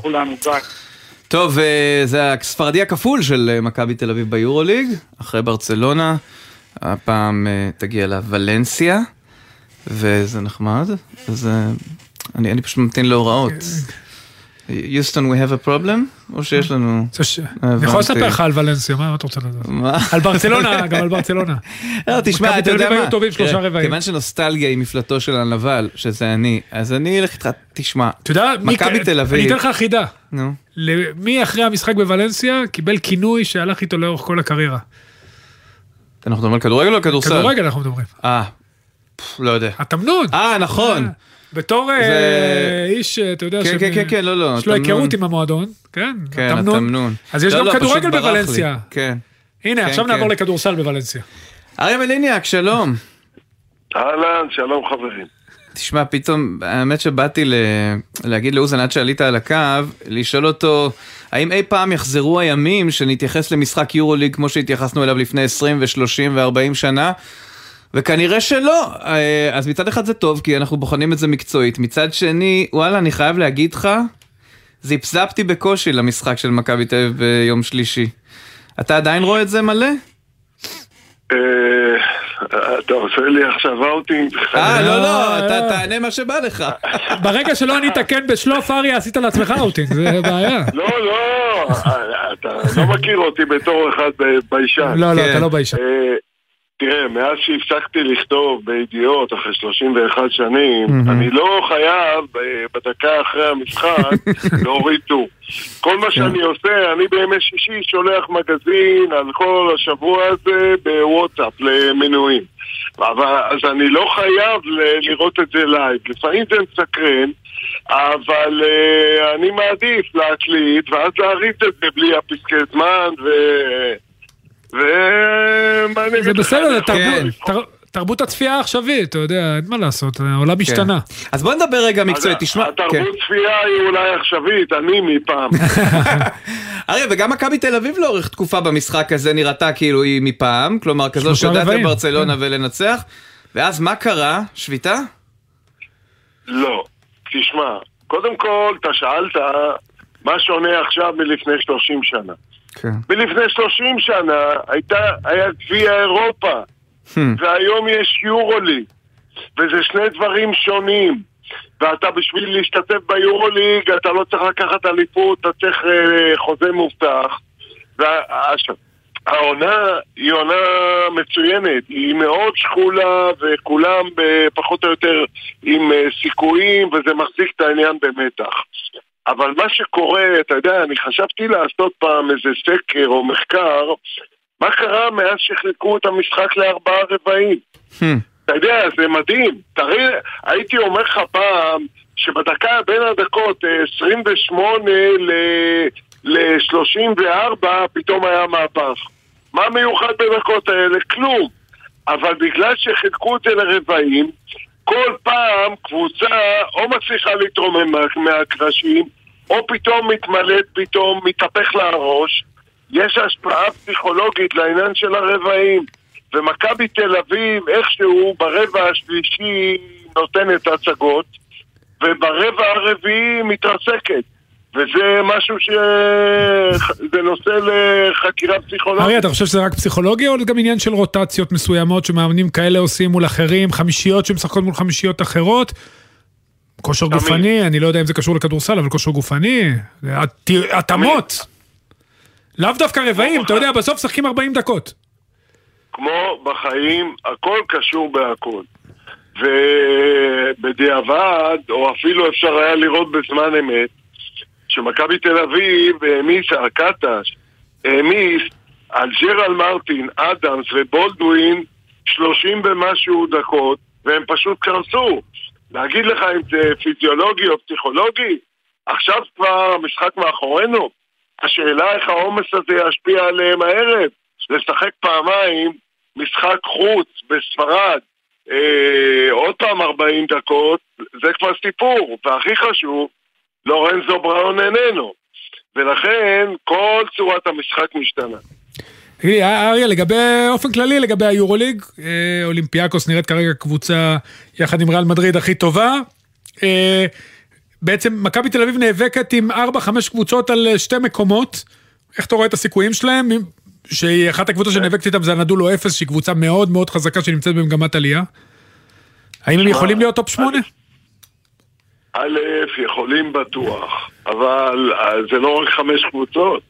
טוב, אה, זה הספרדי הכפול של אה, מכבי תל אביב ביורוליג, אחרי ברצלונה. הפעם אה, תגיע לוולנסיה, וזה נחמד. אז אני פשוט ממתין להוראות. יוסטון, we have a problem? או שיש לנו... אני יכול לספר לך על ולנסיה, מה אתה רוצה לדעת? על ברצלונה, גם על ברצלונה. לא, תשמע, אתה יודע מה? כיוון שנוסטלגיה היא מפלטו של הנבל, שזה אני, אז אני אלך איתך, תשמע, מכבי תל אביב... אני אתן לך חידה. נו. מי אחרי המשחק בוולנסיה קיבל כינוי שהלך איתו לאורך כל הקריירה? אנחנו מדברים על כדורגל או כדורסל? כדורגל אנחנו מדברים. אה, לא יודע. התמנון. אה, נכון. אה. בתור אה, איש, אתה יודע, כן, כן, כן, כן, לא, לא. יש לו היכרות עם המועדון, כן, כן, התמנון. אז יש לא, גם לא, כדורגל בוולנסיה. כן. הנה, כן, עכשיו נעבור לכדורסל בוולנסיה. אריה מליניאק, שלום. אהלן, שלום חברים. תשמע, פתאום, האמת שבאתי ל... להגיד לאוזן עד שעלית על הקו, לשאול אותו, האם אי פעם יחזרו הימים שנתייחס למשחק יורוליג כמו שהתייחסנו אליו לפני 20 ו-30 ו-40 שנה? וכנראה שלא. אה, אז מצד אחד זה טוב, כי אנחנו בוחנים את זה מקצועית. מצד שני, וואלה, אני חייב להגיד לך, זיפזפתי בקושי למשחק של מכבי תל אביב ביום שלישי. אתה עדיין רואה את זה מלא? אה, אתה עושה לי עכשיו אאוטינג. אה, לא, לא, אתה תענה מה שבא לך. ברגע שלא ענית כן בשלוף אריה, עשית לעצמך אאוטינג, זה בעיה. לא, לא, אתה לא מכיר אותי בתור אחד ביישן. לא, לא, אתה לא ביישן. תראה, מאז שהפסקתי לכתוב בידיעות אחרי 31 שנים, mm-hmm. אני לא חייב אה, בדקה אחרי המשחק <laughs> להוריד טור. כל מה שאני עושה, אני בימי שישי שולח מגזין על כל השבוע הזה בוואטסאפ למנויים. אז אני לא חייב לראות את זה live. לפעמים זה מסקרן, אבל uh, אני מעדיף להקליט ואז להריץ את זה בלי הפסקי זמן ו... ומה אני זה בסדר, זה תרבות הצפייה העכשווית, אתה יודע, אין מה לעשות, העולם כן. השתנה. אז בוא נדבר רגע מקצועית, תשמע. התרבות כן. צפייה היא אולי עכשווית, אני מפעם. <laughs> אריה, וגם מכבי תל אביב לאורך תקופה במשחק הזה נראתה כאילו היא מפעם, כלומר כזו שיודעת לברצלונה כן. ולנצח, ואז מה קרה? שביתה? לא. תשמע, קודם כל, אתה שאלת מה שונה עכשיו מלפני 30 שנה. כן. מלפני 30 שנה הייתה, היה גביע אירופה, hmm. והיום יש יורוליג, וזה שני דברים שונים. ואתה בשביל להשתתף ביורוליג, אתה לא צריך לקחת אליפות, אתה צריך uh, חוזה מובטח. והעונה היא עונה מצוינת, היא מאוד שקולה וכולם פחות או יותר עם uh, סיכויים וזה מחזיק את העניין במתח. אבל מה שקורה, אתה יודע, אני חשבתי לעשות פעם איזה סקר או מחקר, מה קרה מאז שחילקו את המשחק לארבעה רבעים? Hmm. אתה יודע, זה מדהים. תראי, הייתי אומר לך פעם, שבדקה בין הדקות 28 ל-34 פתאום היה מהפך. מה מיוחד בדקות האלה? כלום. אבל בגלל שחילקו את זה לרבעים, כל פעם קבוצה או מצליחה להתרומם מהקרשים, או פתאום מתמלאת, פתאום מתהפך לה הראש. יש השפעה פסיכולוגית לעניין של הרבעים. ומכבי תל אביב איכשהו ברבע השלישי נותנת הצגות, וברבע הרביעי מתרסקת. וזה משהו ש... זה נושא לחקירה פסיכולוגית. אריה, אתה חושב שזה רק פסיכולוגיה או גם עניין של רוטציות מסוימות שמאמנים כאלה עושים מול אחרים, חמישיות שמשחקות מול חמישיות אחרות? כושר גופני, אני לא יודע אם זה קשור לכדורסל, אבל כושר גופני, התאמות. לאו דווקא רבעים, אתה יודע, בסוף משחקים 40 דקות. כמו בחיים, הכל קשור בהכל. ובדיעבד, או אפילו אפשר היה לראות בזמן אמת, שמכבי תל אביב העמיס, הקטש, העמיס על ג'רל מרטין, אדמס ובולדווין 30 ומשהו דקות, והם פשוט קרסו. להגיד לך אם זה פיזיולוגי או פסיכולוגי? עכשיו כבר המשחק מאחורינו. השאלה איך העומס הזה ישפיע עליהם הערב. לשחק פעמיים משחק חוץ בספרד, אה, עוד פעם 40 דקות, זה כבר סיפור. והכי חשוב, לורנזו בראון איננו. ולכן כל צורת המשחק משתנה. תגידי, אריה, לגבי, אופן כללי, לגבי היורוליג, אה, אולימפיאקוס נראית כרגע קבוצה יחד עם ריאל מדריד הכי טובה. אה, בעצם מכבי תל אביב נאבקת עם 4-5 קבוצות על אה, שתי מקומות. איך אתה רואה את הסיכויים שלהם? שהיא אחת הקבוצות שנאבקת איתם זה אנדולו אפס, שהיא קבוצה מאוד מאוד חזקה שנמצאת במגמת עלייה. האם הם יכולים להיות top 8? א', יכולים בטוח, אבל זה לא רק חמש קבוצות.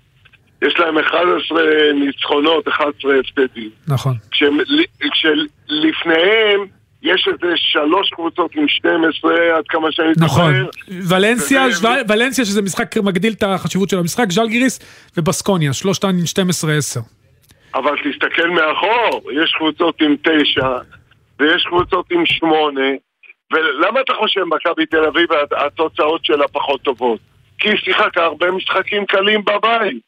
יש להם 11 ניצחונות, 11 הפסדים. נכון. כשלפניהם יש איזה שלוש קבוצות עם 12, עד כמה שאני זוכר. נכון. ולנסיה, וזה... ולנסיה שזה משחק מגדיל את החשיבות של המשחק, ז'לגיריס ובסקוניה, שלושתן עם 12-10. אבל תסתכל מאחור, יש קבוצות עם 9, ויש קבוצות עם 8, ולמה אתה חושב מכבי תל אביב התוצאות שלה פחות טובות? כי היא שיחקה הרבה משחקים קלים בבית.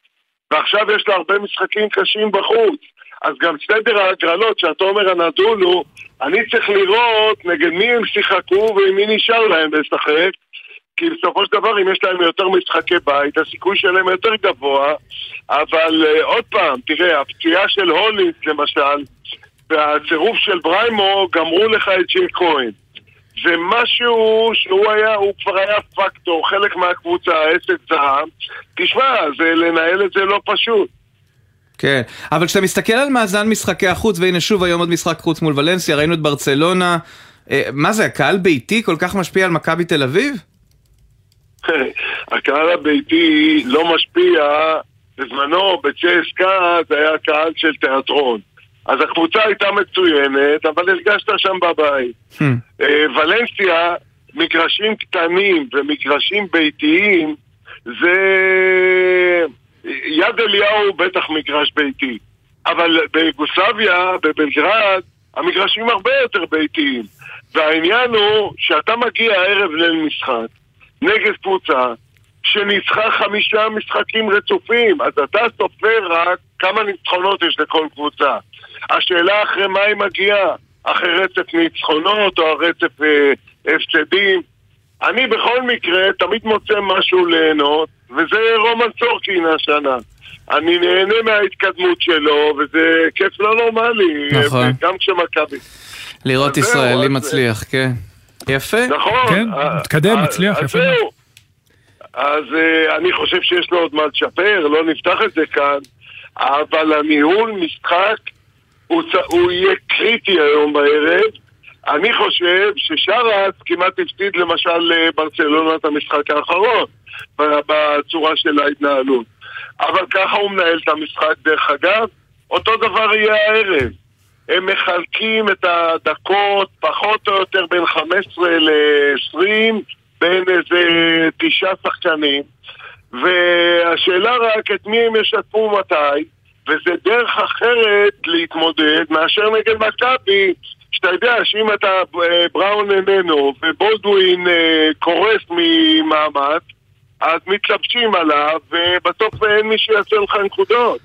ועכשיו יש לה הרבה משחקים קשים בחוץ. אז גם סדר ההגרלות, שאתה אומר הנדולו, אני צריך לראות נגד מי הם שיחקו ועם מי נשאר להם לשחק. כי בסופו של דבר, אם יש להם יותר משחקי בית, הסיכוי שלהם יותר גבוה. אבל uh, עוד פעם, תראה, הפציעה של הוליס למשל, והצירוף של בריימו, גמרו לך את ג'י כהן. זה משהו שהוא היה, הוא כבר היה פקטור, חלק מהקבוצה, העסק זהב. תשמע, זה לנהל את זה לא פשוט. כן, אבל כשאתה מסתכל על מאזן משחקי החוץ, והנה שוב היום עוד משחק חוץ מול ולנסיה, ראינו את ברצלונה, אה, מה זה, הקהל ביתי כל כך משפיע על מכבי תל אביב? <laughs> הקהל הביתי לא משפיע, בזמנו בצ'סקה זה היה קהל של תיאטרון. אז הקבוצה הייתה מצוינת, אבל הרגשת שם בבית. Hmm. אה, ולנסיה, מגרשים קטנים ומגרשים ביתיים, זה... יד אליהו בטח מגרש ביתי. אבל ביוגוסלביה, בבלגרד, המגרשים הרבה יותר ביתיים. והעניין הוא שאתה מגיע הערב למשחק נגד קבוצה שניצחה חמישה משחקים רצופים, אז אתה סופר רק כמה ניצחונות יש לכל קבוצה. השאלה אחרי מה היא מגיעה, אחרי רצף ניצחונות או הרצף אה, הפסדים. אני בכל מקרה תמיד מוצא משהו ליהנות, וזה רומן צורקין השנה. אני נהנה מההתקדמות שלו, וזה כיף לא נורמלי, נכון. גם כשמכבי. לראות ישראלי מצליח, כן. יפה. נכון. כן, מתקדם, מצליח, יפה. אז uh, אני חושב שיש לו עוד מה לשפר, לא נפתח את זה כאן, אבל הניהול משחק הוא, הוא יהיה קריטי היום בערב. אני חושב ששרס כמעט הפסיד למשל לברצלונה את המשחק האחרון בצורה של ההתנהלות. אבל ככה הוא מנהל את המשחק דרך אגב, אותו דבר יהיה הערב. הם מחלקים את הדקות פחות או יותר בין 15 ל-20 בין איזה תשעה שחקנים והשאלה רק את מי הם ישתפו מתי וזה דרך אחרת להתמודד מאשר נגד מכבי שאתה יודע שאם אתה אה, בראון איננו ובולדווין אה, קורס ממאמץ אז מתלבשים עליו ובסוף אין מי שיעשה לך נקודות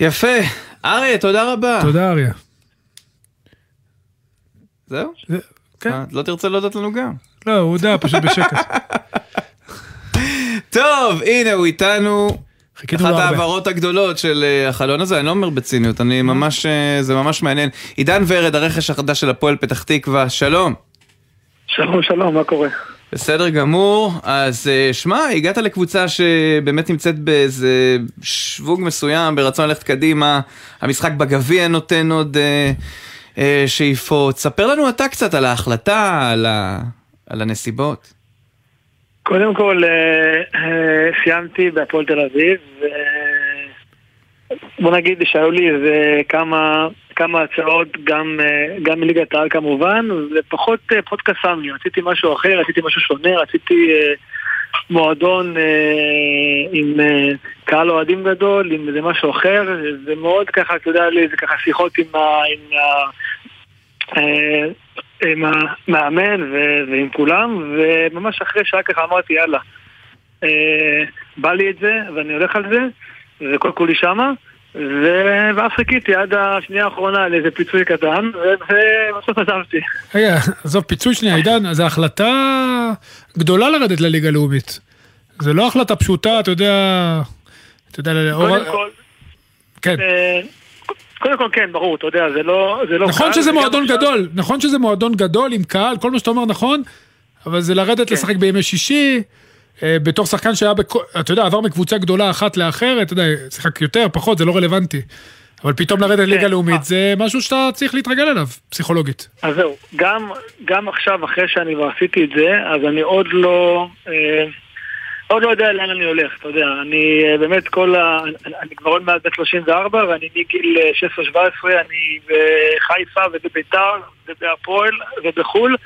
יפה. אריה, תודה רבה. תודה אריה. זהו? כן. אה, לא תרצה להודות לנו גם? לא, הוא יודע, פשוט בשקט. <laughs> טוב, הנה הוא איתנו. חיכינו אחת לו הרבה. ההעברות הגדולות של אה, החלון הזה, אני לא אומר בציניות, אני ממש, אה, זה ממש מעניין. עידן ורד, הרכש החדש של הפועל פתח תקווה, שלום. שלום, שלום, מה קורה? בסדר גמור, אז אה, שמע, הגעת לקבוצה שבאמת נמצאת באיזה שוונג מסוים, ברצון ללכת קדימה, המשחק בגביע נותן עוד אה, אה, שאיפות. ספר לנו אתה קצת על ההחלטה, על, ה... על הנסיבות. קודם כל, אה, אה, סיימתי בהפועל תל אביב. בוא נגיד שהיו לי איזה כמה, כמה הצעות, גם, אה, גם מליגת העל כמובן, ופחות פחות קסם רציתי משהו אחר, רציתי משהו שונה, רציתי מועדון עם קהל אוהדים גדול, עם איזה משהו אחר, זה מאוד ככה, אתה יודע, לי, זה ככה שיחות עם ה... עם ה עם המאמן ו- ועם כולם, וממש אחרי שעה ככה אמרתי יאללה, אה, בא לי את זה ואני הולך על זה, וכל כולי שמה, ו- ואז חיכיתי עד השנייה האחרונה לאיזה פיצוי קטן, ובסוף עזבתי. רגע, עזוב פיצוי שנייה, עידן, זו החלטה גדולה לרדת לליגה הלאומית. זה לא החלטה פשוטה, אתה יודע... אתה יודע. קודם כל, כן. אה, קודם כל כן, ברור, אתה יודע, זה לא, זה לא נכון קל, שזה מועדון עכשיו- גדול, נכון שזה מועדון גדול עם קהל, כל מה שאתה אומר נכון, אבל זה לרדת לשחק בימי שישי, אה, בתור שחקן שהיה, בכ- אתה יודע, עבר מקבוצה גדולה אחת לאחרת, אתה יודע, שיחק יותר, פחות, זה לא רלוונטי. אבל פתאום לרדת לליגה לאומית זה משהו שאתה צריך להתרגל אליו, פסיכולוגית. אז זהו, גם, גם עכשיו, אחרי שאני כבר עשיתי את זה, אז אני עוד לא... אה, עוד לא יודע לאן אני הולך, אתה יודע, אני אה, באמת כל ה... אני, כבר עוד מעט בת 34 ואני מגיל אה, 16-17 אני בחיפה ובביתר ובהפועל ובחו"ל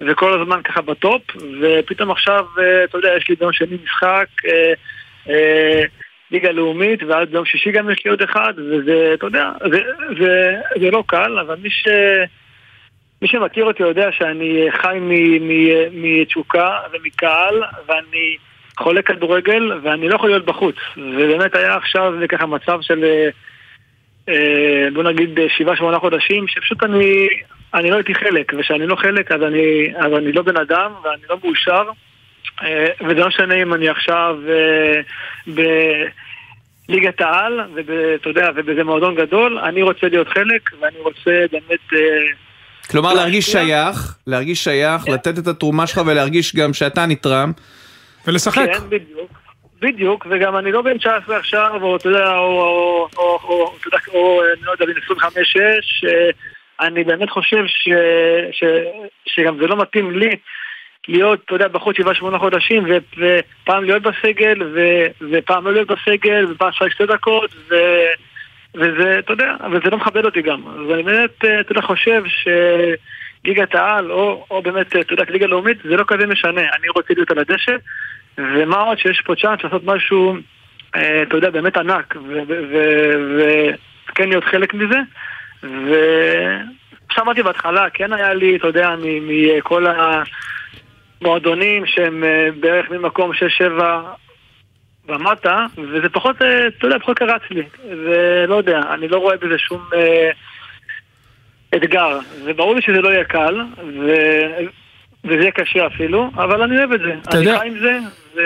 וכל הזמן ככה בטופ ופתאום עכשיו, אה, אתה יודע, יש לי ביום שני משחק אה, אה, ליגה לאומית ואז ביום שישי גם יש לי עוד אחד וזה, אתה יודע, זה, זה, זה לא קל, אבל מי ש... מי שמכיר אותי יודע שאני חי מתשוקה ומקהל ואני חולה כדורגל ואני לא יכול להיות בחוץ ובאמת היה עכשיו ככה מצב של אה, אה, בוא נגיד אה, שבעה שמונה חודשים שפשוט אני, אני לא הייתי חלק וכשאני לא חלק אז אני, אז אני לא בן אדם ואני לא מאושר וזה לא משנה אם אני עכשיו אה, בליגת העל ואתה יודע ובזה מועדון גדול אני רוצה להיות חלק ואני רוצה באמת כלומר, להרגיש. שייך, להרגיש שייך, לתת את התרומה שלך ולהרגיש גם שאתה נתרם. ולשחק. כן, בדיוק. בדיוק, וגם אני לא בן 19 עכשיו, או אתה יודע, או, או, או, או, אני לא יודע, בן 25-6, אה, אני באמת חושב ש, ש, שגם זה לא מתאים לי להיות, אתה יודע, בחוץ 7-8 חודשים, ופעם להיות בסגל, ו, ופעם לא להיות בסגל, ופעם לשחק שתי דקות, ו... וזה, אתה יודע, וזה לא מכבד אותי גם. אז אני באמת, אה, אתה יודע, חושב שליגת העל, או, או באמת, אתה יודע, ליגה לאומית, זה לא כזה משנה. אני רוצה להיות על הדשא, ומה עוד שיש פה צ'אנס לעשות משהו, אה, אתה יודע, באמת ענק, וכן להיות חלק מזה. ושמעתי בהתחלה, כן היה לי, אתה יודע, מכל המועדונים שהם אה, בערך ממקום 6-7 ומטה, וזה פחות, אה, אתה יודע, פחות קרץ לי. ולא יודע, אני לא רואה בזה שום אתגר. וברור לי שזה לא יהיה קל, ו... וזה יהיה קשה אפילו, אבל אני אוהב את זה. אני יודע... חי עם זה, ו...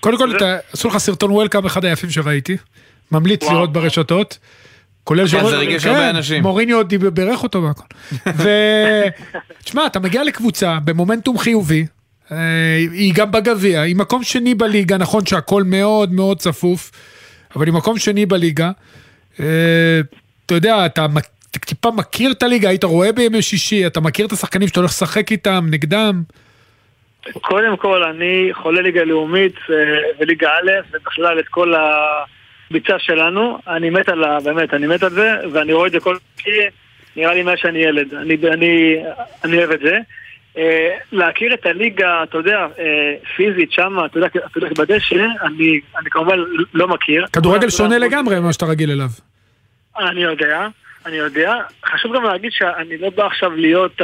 קודם כל, עשו לך סרטון וולקאם אחד היפים שראיתי. ממליץ לראות ברשתות. כולל כן, זה ריגש הרבה כן, אנשים. עוד בירך אותו והכל. <laughs> ותשמע, אתה מגיע לקבוצה במומנטום חיובי, אה, היא גם בגביע, היא מקום שני בליגה, נכון שהכל מאוד מאוד צפוף, אבל היא מקום שני בליגה. אה, אתה יודע, אתה טיפה מכיר את הליגה, היית רואה בימי שישי, אתה מכיר את השחקנים שאתה הולך לשחק איתם, נגדם? קודם כל, אני חולה ליגה לאומית אה, וליגה א', ובכלל את כל הביצה שלנו. אני מת על ה... באמת, אני מת על זה, ואני רואה את זה כל... נראה לי מאז שאני ילד. אני, אני, אני אוהב את זה. אה, להכיר את הליגה, אתה יודע, אה, פיזית שמה, אתה יודע, אתה יודע, בדשא, אני, אני כמובן לא מכיר. כדורגל שונה לגמרי ממה שאתה רגיל אליו. אני יודע, אני יודע. חשוב גם להגיד שאני לא בא עכשיו להיות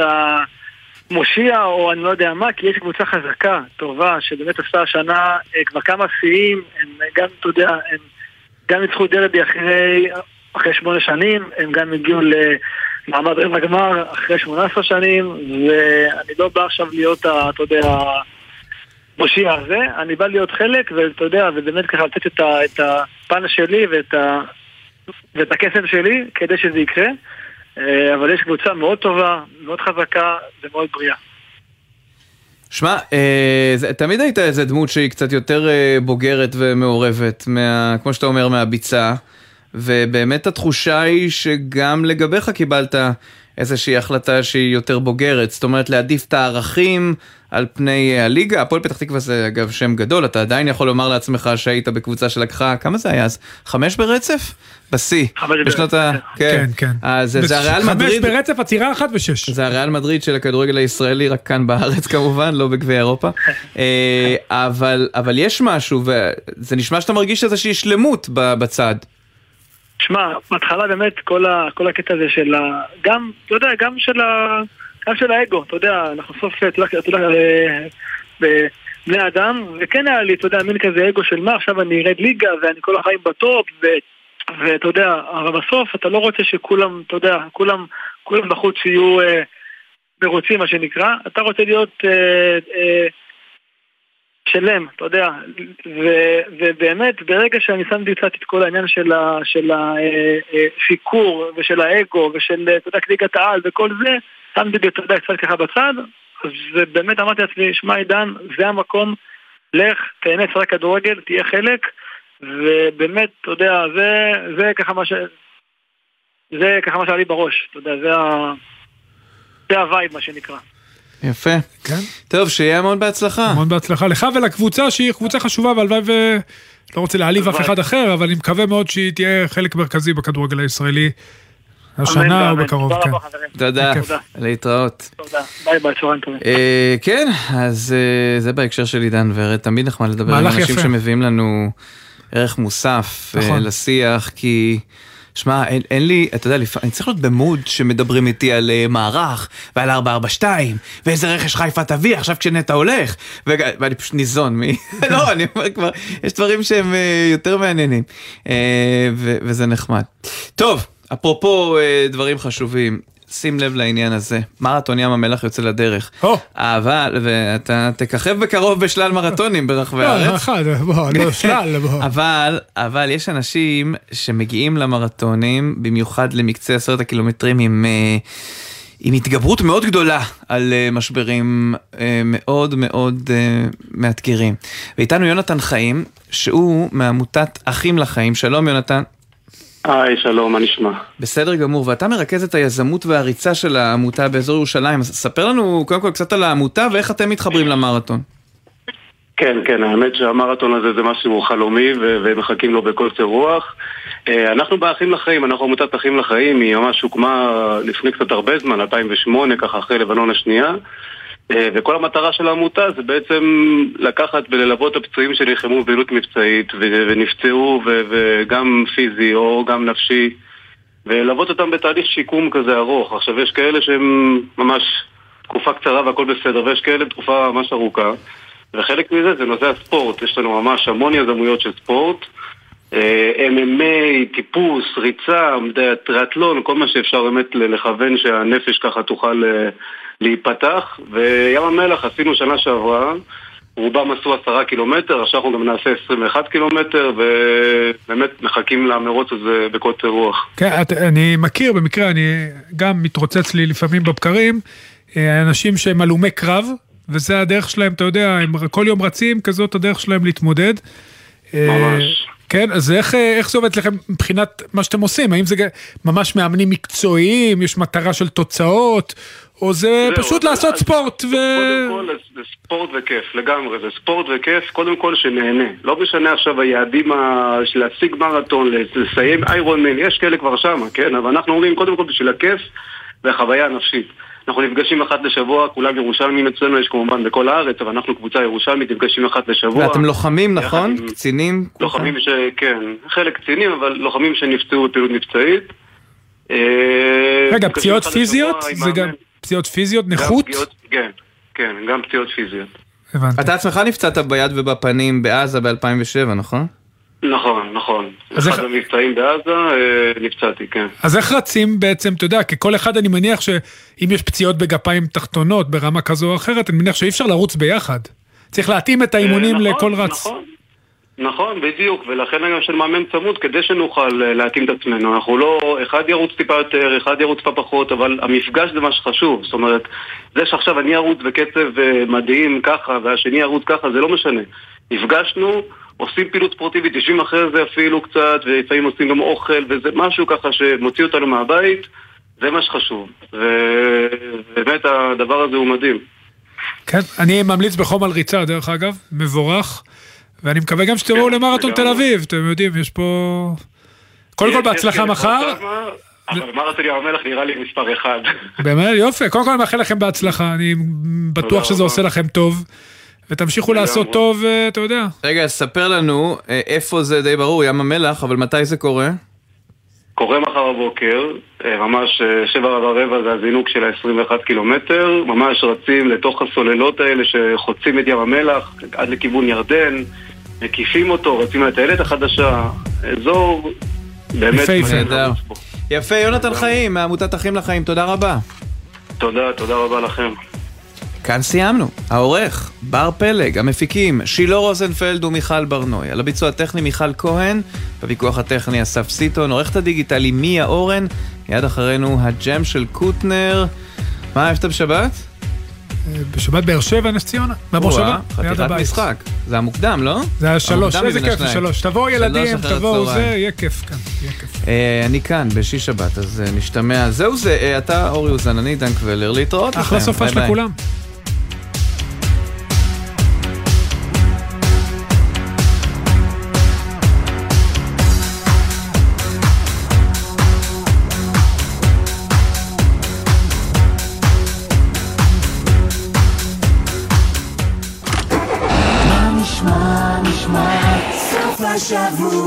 המושיע או אני לא יודע מה, כי יש קבוצה חזקה, טובה, שבאמת עשתה השנה אה, כבר כמה שיאים, הם גם, אתה יודע, הם גם ניצחו דרבי אחרי, אחרי שמונה שנים, הם גם הגיעו ל... מעמד רבע גמר אחרי 18 שנים, ואני לא בא עכשיו להיות, אתה יודע, המושיע הזה, אני בא להיות חלק, ואתה יודע, ובאמת ככה לתת את, את הפן שלי ואת, ה, ואת הקסם שלי כדי שזה יקרה. אה, אבל יש קבוצה מאוד טובה, מאוד חזקה ומאוד בריאה. שמע, אה, תמיד היית איזה דמות שהיא קצת יותר אה, בוגרת ומעורבת, מה, כמו שאתה אומר, מהביצה. ובאמת התחושה היא שגם לגביך קיבלת איזושהי החלטה שהיא יותר בוגרת, זאת אומרת להעדיף את הערכים על פני הליגה. הפועל פתח תקווה זה אגב שם גדול, אתה עדיין יכול לומר לעצמך שהיית בקבוצה שלקחה, כמה זה היה אז? חמש ברצף? בשיא. בשנות ה... כן, כן. אז זה הריאל מדריד. חמש ברצף, עצירה אחת ושש. זה הריאל מדריד של הכדורגל הישראלי, רק כאן בארץ כמובן, לא בגביע אירופה. אה, אבל יש משהו, וזה נשמע שאתה מרגיש איזושהי שלמות בצד. שמע, בהתחלה באמת כל, ה, כל הקטע הזה של ה... גם, אתה יודע, גם של ה... גם של האגו, אתה יודע, אנחנו סוף, אתה יודע, אתה יודע, בני אדם, וכן היה לי, אתה יודע, מין כזה אגו של מה, עכשיו אני ארד ליגה ואני כל החיים בטופ, ו... ואתה יודע, אבל בסוף אתה לא רוצה שכולם, אתה יודע, כולם, כולם בחוץ יהיו אה, מרוצים, מה שנקרא, אתה רוצה להיות אה, אה, שלם, אתה יודע, ו, ובאמת ברגע שאני שמתי קצת את כל העניין של הסיקור אה, אה, ושל האגו ושל, אתה יודע, קליגת העל וכל זה, שמתי את זה, קצת ככה בצד, אז באמת אמרתי לעצמי, שמע עידן, זה המקום, לך, תהנה, שחק כדורגל, תהיה חלק, ובאמת, אתה יודע, זה, זה ככה מה ש... זה ככה מה שהיה לי בראש, אתה יודע, זה, ה... זה ה vibe מה שנקרא. יפה. כן. טוב, שיהיה המון בהצלחה. המון בהצלחה לך ולקבוצה שהיא קבוצה חשובה והלוואי ו... לא רוצה להעליב אף אחד אחר, אבל אני מקווה מאוד שהיא תהיה חלק מרכזי בכדורגל הישראלי. השנה או בקרוב, כן. תודה, להתראות. תודה, ביי ביי, צהריים טובים. אה, כן, אז אה, זה בהקשר של עידן ורד, תמיד נחמד לדבר עם אנשים שמביאים לנו ערך מוסף אה, נכון. לשיח, כי... שמע, אין, אין לי, אתה יודע, אני צריך להיות במוד שמדברים איתי על uh, מערך, ועל 442, ואיזה רכש חיפה תביא עכשיו כשנטע הולך, ו... ואני פשוט ניזון מ... <laughs> לא, אני אומר כבר, יש דברים שהם uh, יותר מעניינים, uh, ו- וזה נחמד. טוב, אפרופו uh, דברים חשובים, שים לב לעניין הזה, מרתון ים המלח יוצא לדרך. אבל, ואתה תככב בקרוב בשלל מרתונים ברחבי לא, הארץ. לא, אחד, בוא, לא <laughs> שלל, בוא. אבל, אבל יש אנשים שמגיעים למרתונים, במיוחד למקצה עשרת הקילומטרים עם... אה, עם התגברות מאוד גדולה על uh, משברים uh, מאוד מאוד מאתגרים. ואיתנו יונתן חיים, שהוא מעמותת אחים לחיים. שלום יונתן. היי, שלום, מה נשמע? בסדר גמור, ואתה מרכז את היזמות והריצה של העמותה באזור ירושלים. אז ספר לנו קודם כל קצת על העמותה ואיך אתם מתחברים למרתון. כן, כן, האמת שהמרתון הזה זה משהו חלומי ומחכים לו בקוצר רוח. אה, אנחנו באחים לחיים, אנחנו עמותת אחים לחיים, היא ממש הוקמה לפני קצת הרבה זמן, 2008, ככה אחרי לבנון השנייה. אה, וכל המטרה של העמותה זה בעצם לקחת וללוות את הפצועים שנלחמו בפעילות מבצעית ונפצעו וגם פיזי או גם נפשי וללוות אותם בתהליך שיקום כזה ארוך. עכשיו יש כאלה שהם ממש תקופה קצרה והכל בסדר ויש כאלה תקופה ממש ארוכה וחלק מזה זה נושא הספורט, יש לנו ממש המון יזמויות של ספורט MMA, טיפוס, ריצה, טריאטלון, כל מה שאפשר באמת לכוון שהנפש ככה תוכל אה, להיפתח וים המלח עשינו שנה שעברה רובם עשו עשרה קילומטר, עכשיו אנחנו גם נעשה 21 קילומטר ובאמת מחכים למרוץ הזה בקוצר רוח. כן, אני מכיר במקרה, אני גם מתרוצץ לי לפעמים בבקרים, אה, אנשים שהם הלומי קרב, וזה הדרך שלהם, אתה יודע, הם כל יום רצים, כזאת הדרך שלהם להתמודד. ממש. כן, אז איך, איך זה עובד לכם מבחינת מה שאתם עושים? האם זה ממש מאמנים מקצועיים, יש מטרה של תוצאות, או זה זה פשוט לעשות ספורט ו... קודם כל זה ספורט וכיף, לגמרי, זה ספורט וכיף, קודם כל שנהנה. לא משנה עכשיו היעדים של להשיג מרתון, לסיים איירון מן, יש כאלה כבר שם, כן? אבל אנחנו אומרים קודם כל בשביל הכיף והחוויה הנפשית. אנחנו נפגשים אחת לשבוע, כולם ירושלמים אצלנו, יש כמובן בכל הארץ, אבל אנחנו קבוצה ירושלמית, נפגשים אחת לשבוע. ואתם לוחמים, נכון? קצינים? לוחמים ש... כן, חלק קצינים, אבל לוחמים שנפצעו בפעילות מבצעית. אה, רגע, פציעות פיזיות? זה גם פציעות פיזיות? נכות? כן, כן, גם פציעות פיזיות. הבנתי. אתה עצמך נפצעת ביד ובפנים בעזה ב-2007, נכון? נכון, נכון. אחד איך... המבצעים בעזה, אה, נפצעתי, כן. אז איך רצים בעצם, אתה יודע, כי כל אחד אני מניח שאם יש פציעות בגפיים תחתונות ברמה כזו או אחרת, אני מניח שאי אפשר לרוץ ביחד. צריך להתאים את האימונים אה, נכון, לכל רץ. נכון, נכון, בדיוק, ולכן גם של מאמן צמוד כדי שנוכל אה, להתאים את עצמנו. אנחנו לא, אחד ירוץ טיפה יותר, אחד ירוץ טיפה פחות, אבל המפגש זה מה שחשוב. זאת אומרת, זה שעכשיו אני ארוץ בקצב מדהים ככה, והשני ירוץ ככה, זה לא משנה. נפגשנו, עושים פעילות ספורטיבית, יושבים אחרי זה אפילו קצת, ולפעמים עושים גם אוכל, וזה משהו ככה שמוציא אותנו מהבית, זה מה שחשוב. ובאמת הדבר הזה הוא מדהים. כן, אני ממליץ בחום על ריצה, דרך אגב, מבורך, ואני מקווה גם שתראו כן, למרתון תל אביב, אתם יודעים, יש פה... קודם כל בהצלחה מחר. אבל מרתון ים המלח נראה לי מספר אחד. באמת, יופי, קודם כל אני מאחל לכם בהצלחה, אני בטוח שזה עושה לכם טוב. ותמשיכו לעשות טוב, אה, אתה יודע. רגע, ספר לנו אה, איפה זה די ברור, ים המלח, אבל מתי זה קורה? קורה מחר בבוקר, אה, ממש שבע ורבע זה הזינוק של ה-21 קילומטר, ממש רצים לתוך הסוללות האלה שחוצים את ים המלח עד לכיוון ירדן, מקיפים אותו, רצים לטיילת החדשה, אזור באמת... נהדר. יפה, יונתן חיים, מעמותת אחים לחיים, תודה רבה. תודה, תודה רבה לכם. כאן סיימנו. העורך, בר פלג, המפיקים, שילה רוזנפלד ומיכל ברנוי. על הביצוע הטכני מיכל כהן, בוויכוח הטכני אסף סיטון, עורכת הדיגיטלי מיה אורן, מיד אחרינו הג'ם של קוטנר. מה אהבת בשבת? בשבת באר שבע, נס ציונה, במושבה, ליד הבית. משחק, זה המוקדם, לא? זה השלוש, איזה כיף, זה שלוש. תבואו ילדים, תבואו זה, יהיה כיף כאן, יהיה כיף. אה, אני כאן, בשיש שבת, אז אה, נשתמע. זהו זה, אה, אתה אורי אוזן, אני דן קבלר, להתראות לכם. אחלה סופש לכולם. השבוע.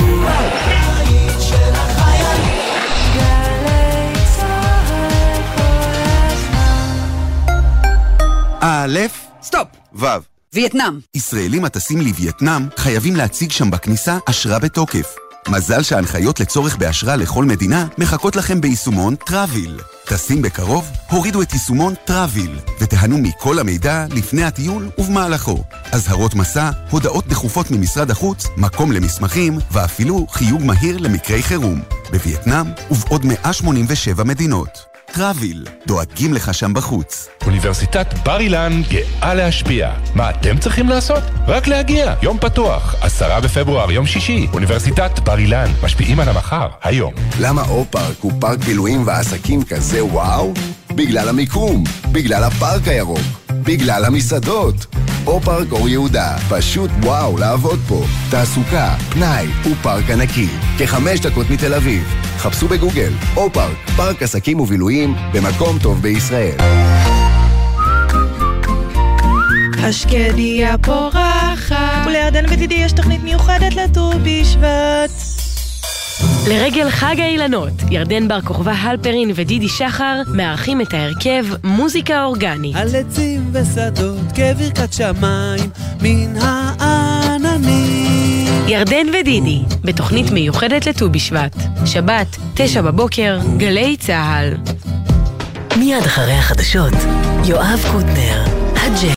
א', סטופ. ו'. וייטנאם. ישראלים הטסים לווייטנאם חייבים להציג שם בכניסה אשרה בתוקף. מזל שההנחיות לצורך באשרה לכל מדינה מחכות לכם ביישומון טראביל. טסים בקרוב? הורידו את יישומון טראביל ותיהנו מכל המידע לפני הטיול ובמהלכו. אזהרות מסע, הודעות דחופות ממשרד החוץ, מקום למסמכים ואפילו חיוג מהיר למקרי חירום. בווייטנאם ובעוד 187 מדינות. טראביל, דואגים לך שם בחוץ. אוניברסיטת בר אילן גאה להשפיע. מה אתם צריכים לעשות? רק להגיע, יום פתוח, עשרה בפברואר, יום שישי, אוניברסיטת בר אילן, משפיעים על המחר, היום. למה אופארק הוא פארק בילויים ועסקים כזה וואו? בגלל המיקום, בגלל הפארק הירוק, בגלל המסעדות. או פארק אור יהודה. פשוט וואו לעבוד פה. תעסוקה, פנאי ופארק ענקי. כחמש דקות מתל אביב. חפשו בגוגל, או פארק, פארק עסקים ובילויים במקום טוב בישראל. השקדיה פורחת, ולירדן ודידי יש תוכנית מיוחדת לט"ו בשבט. לרגל חג האילנות, ירדן בר כוכבא הלפרין ודידי שחר מארחים את ההרכב מוזיקה אורגנית. על עצים ושדות כברכת שמיים מן העננים. ירדן ודידי, בתוכנית מיוחדת לט"ו בשבט. שבת, תשע בבוקר, גלי צה"ל. מיד אחרי החדשות, יואב קוטנר, הג'ה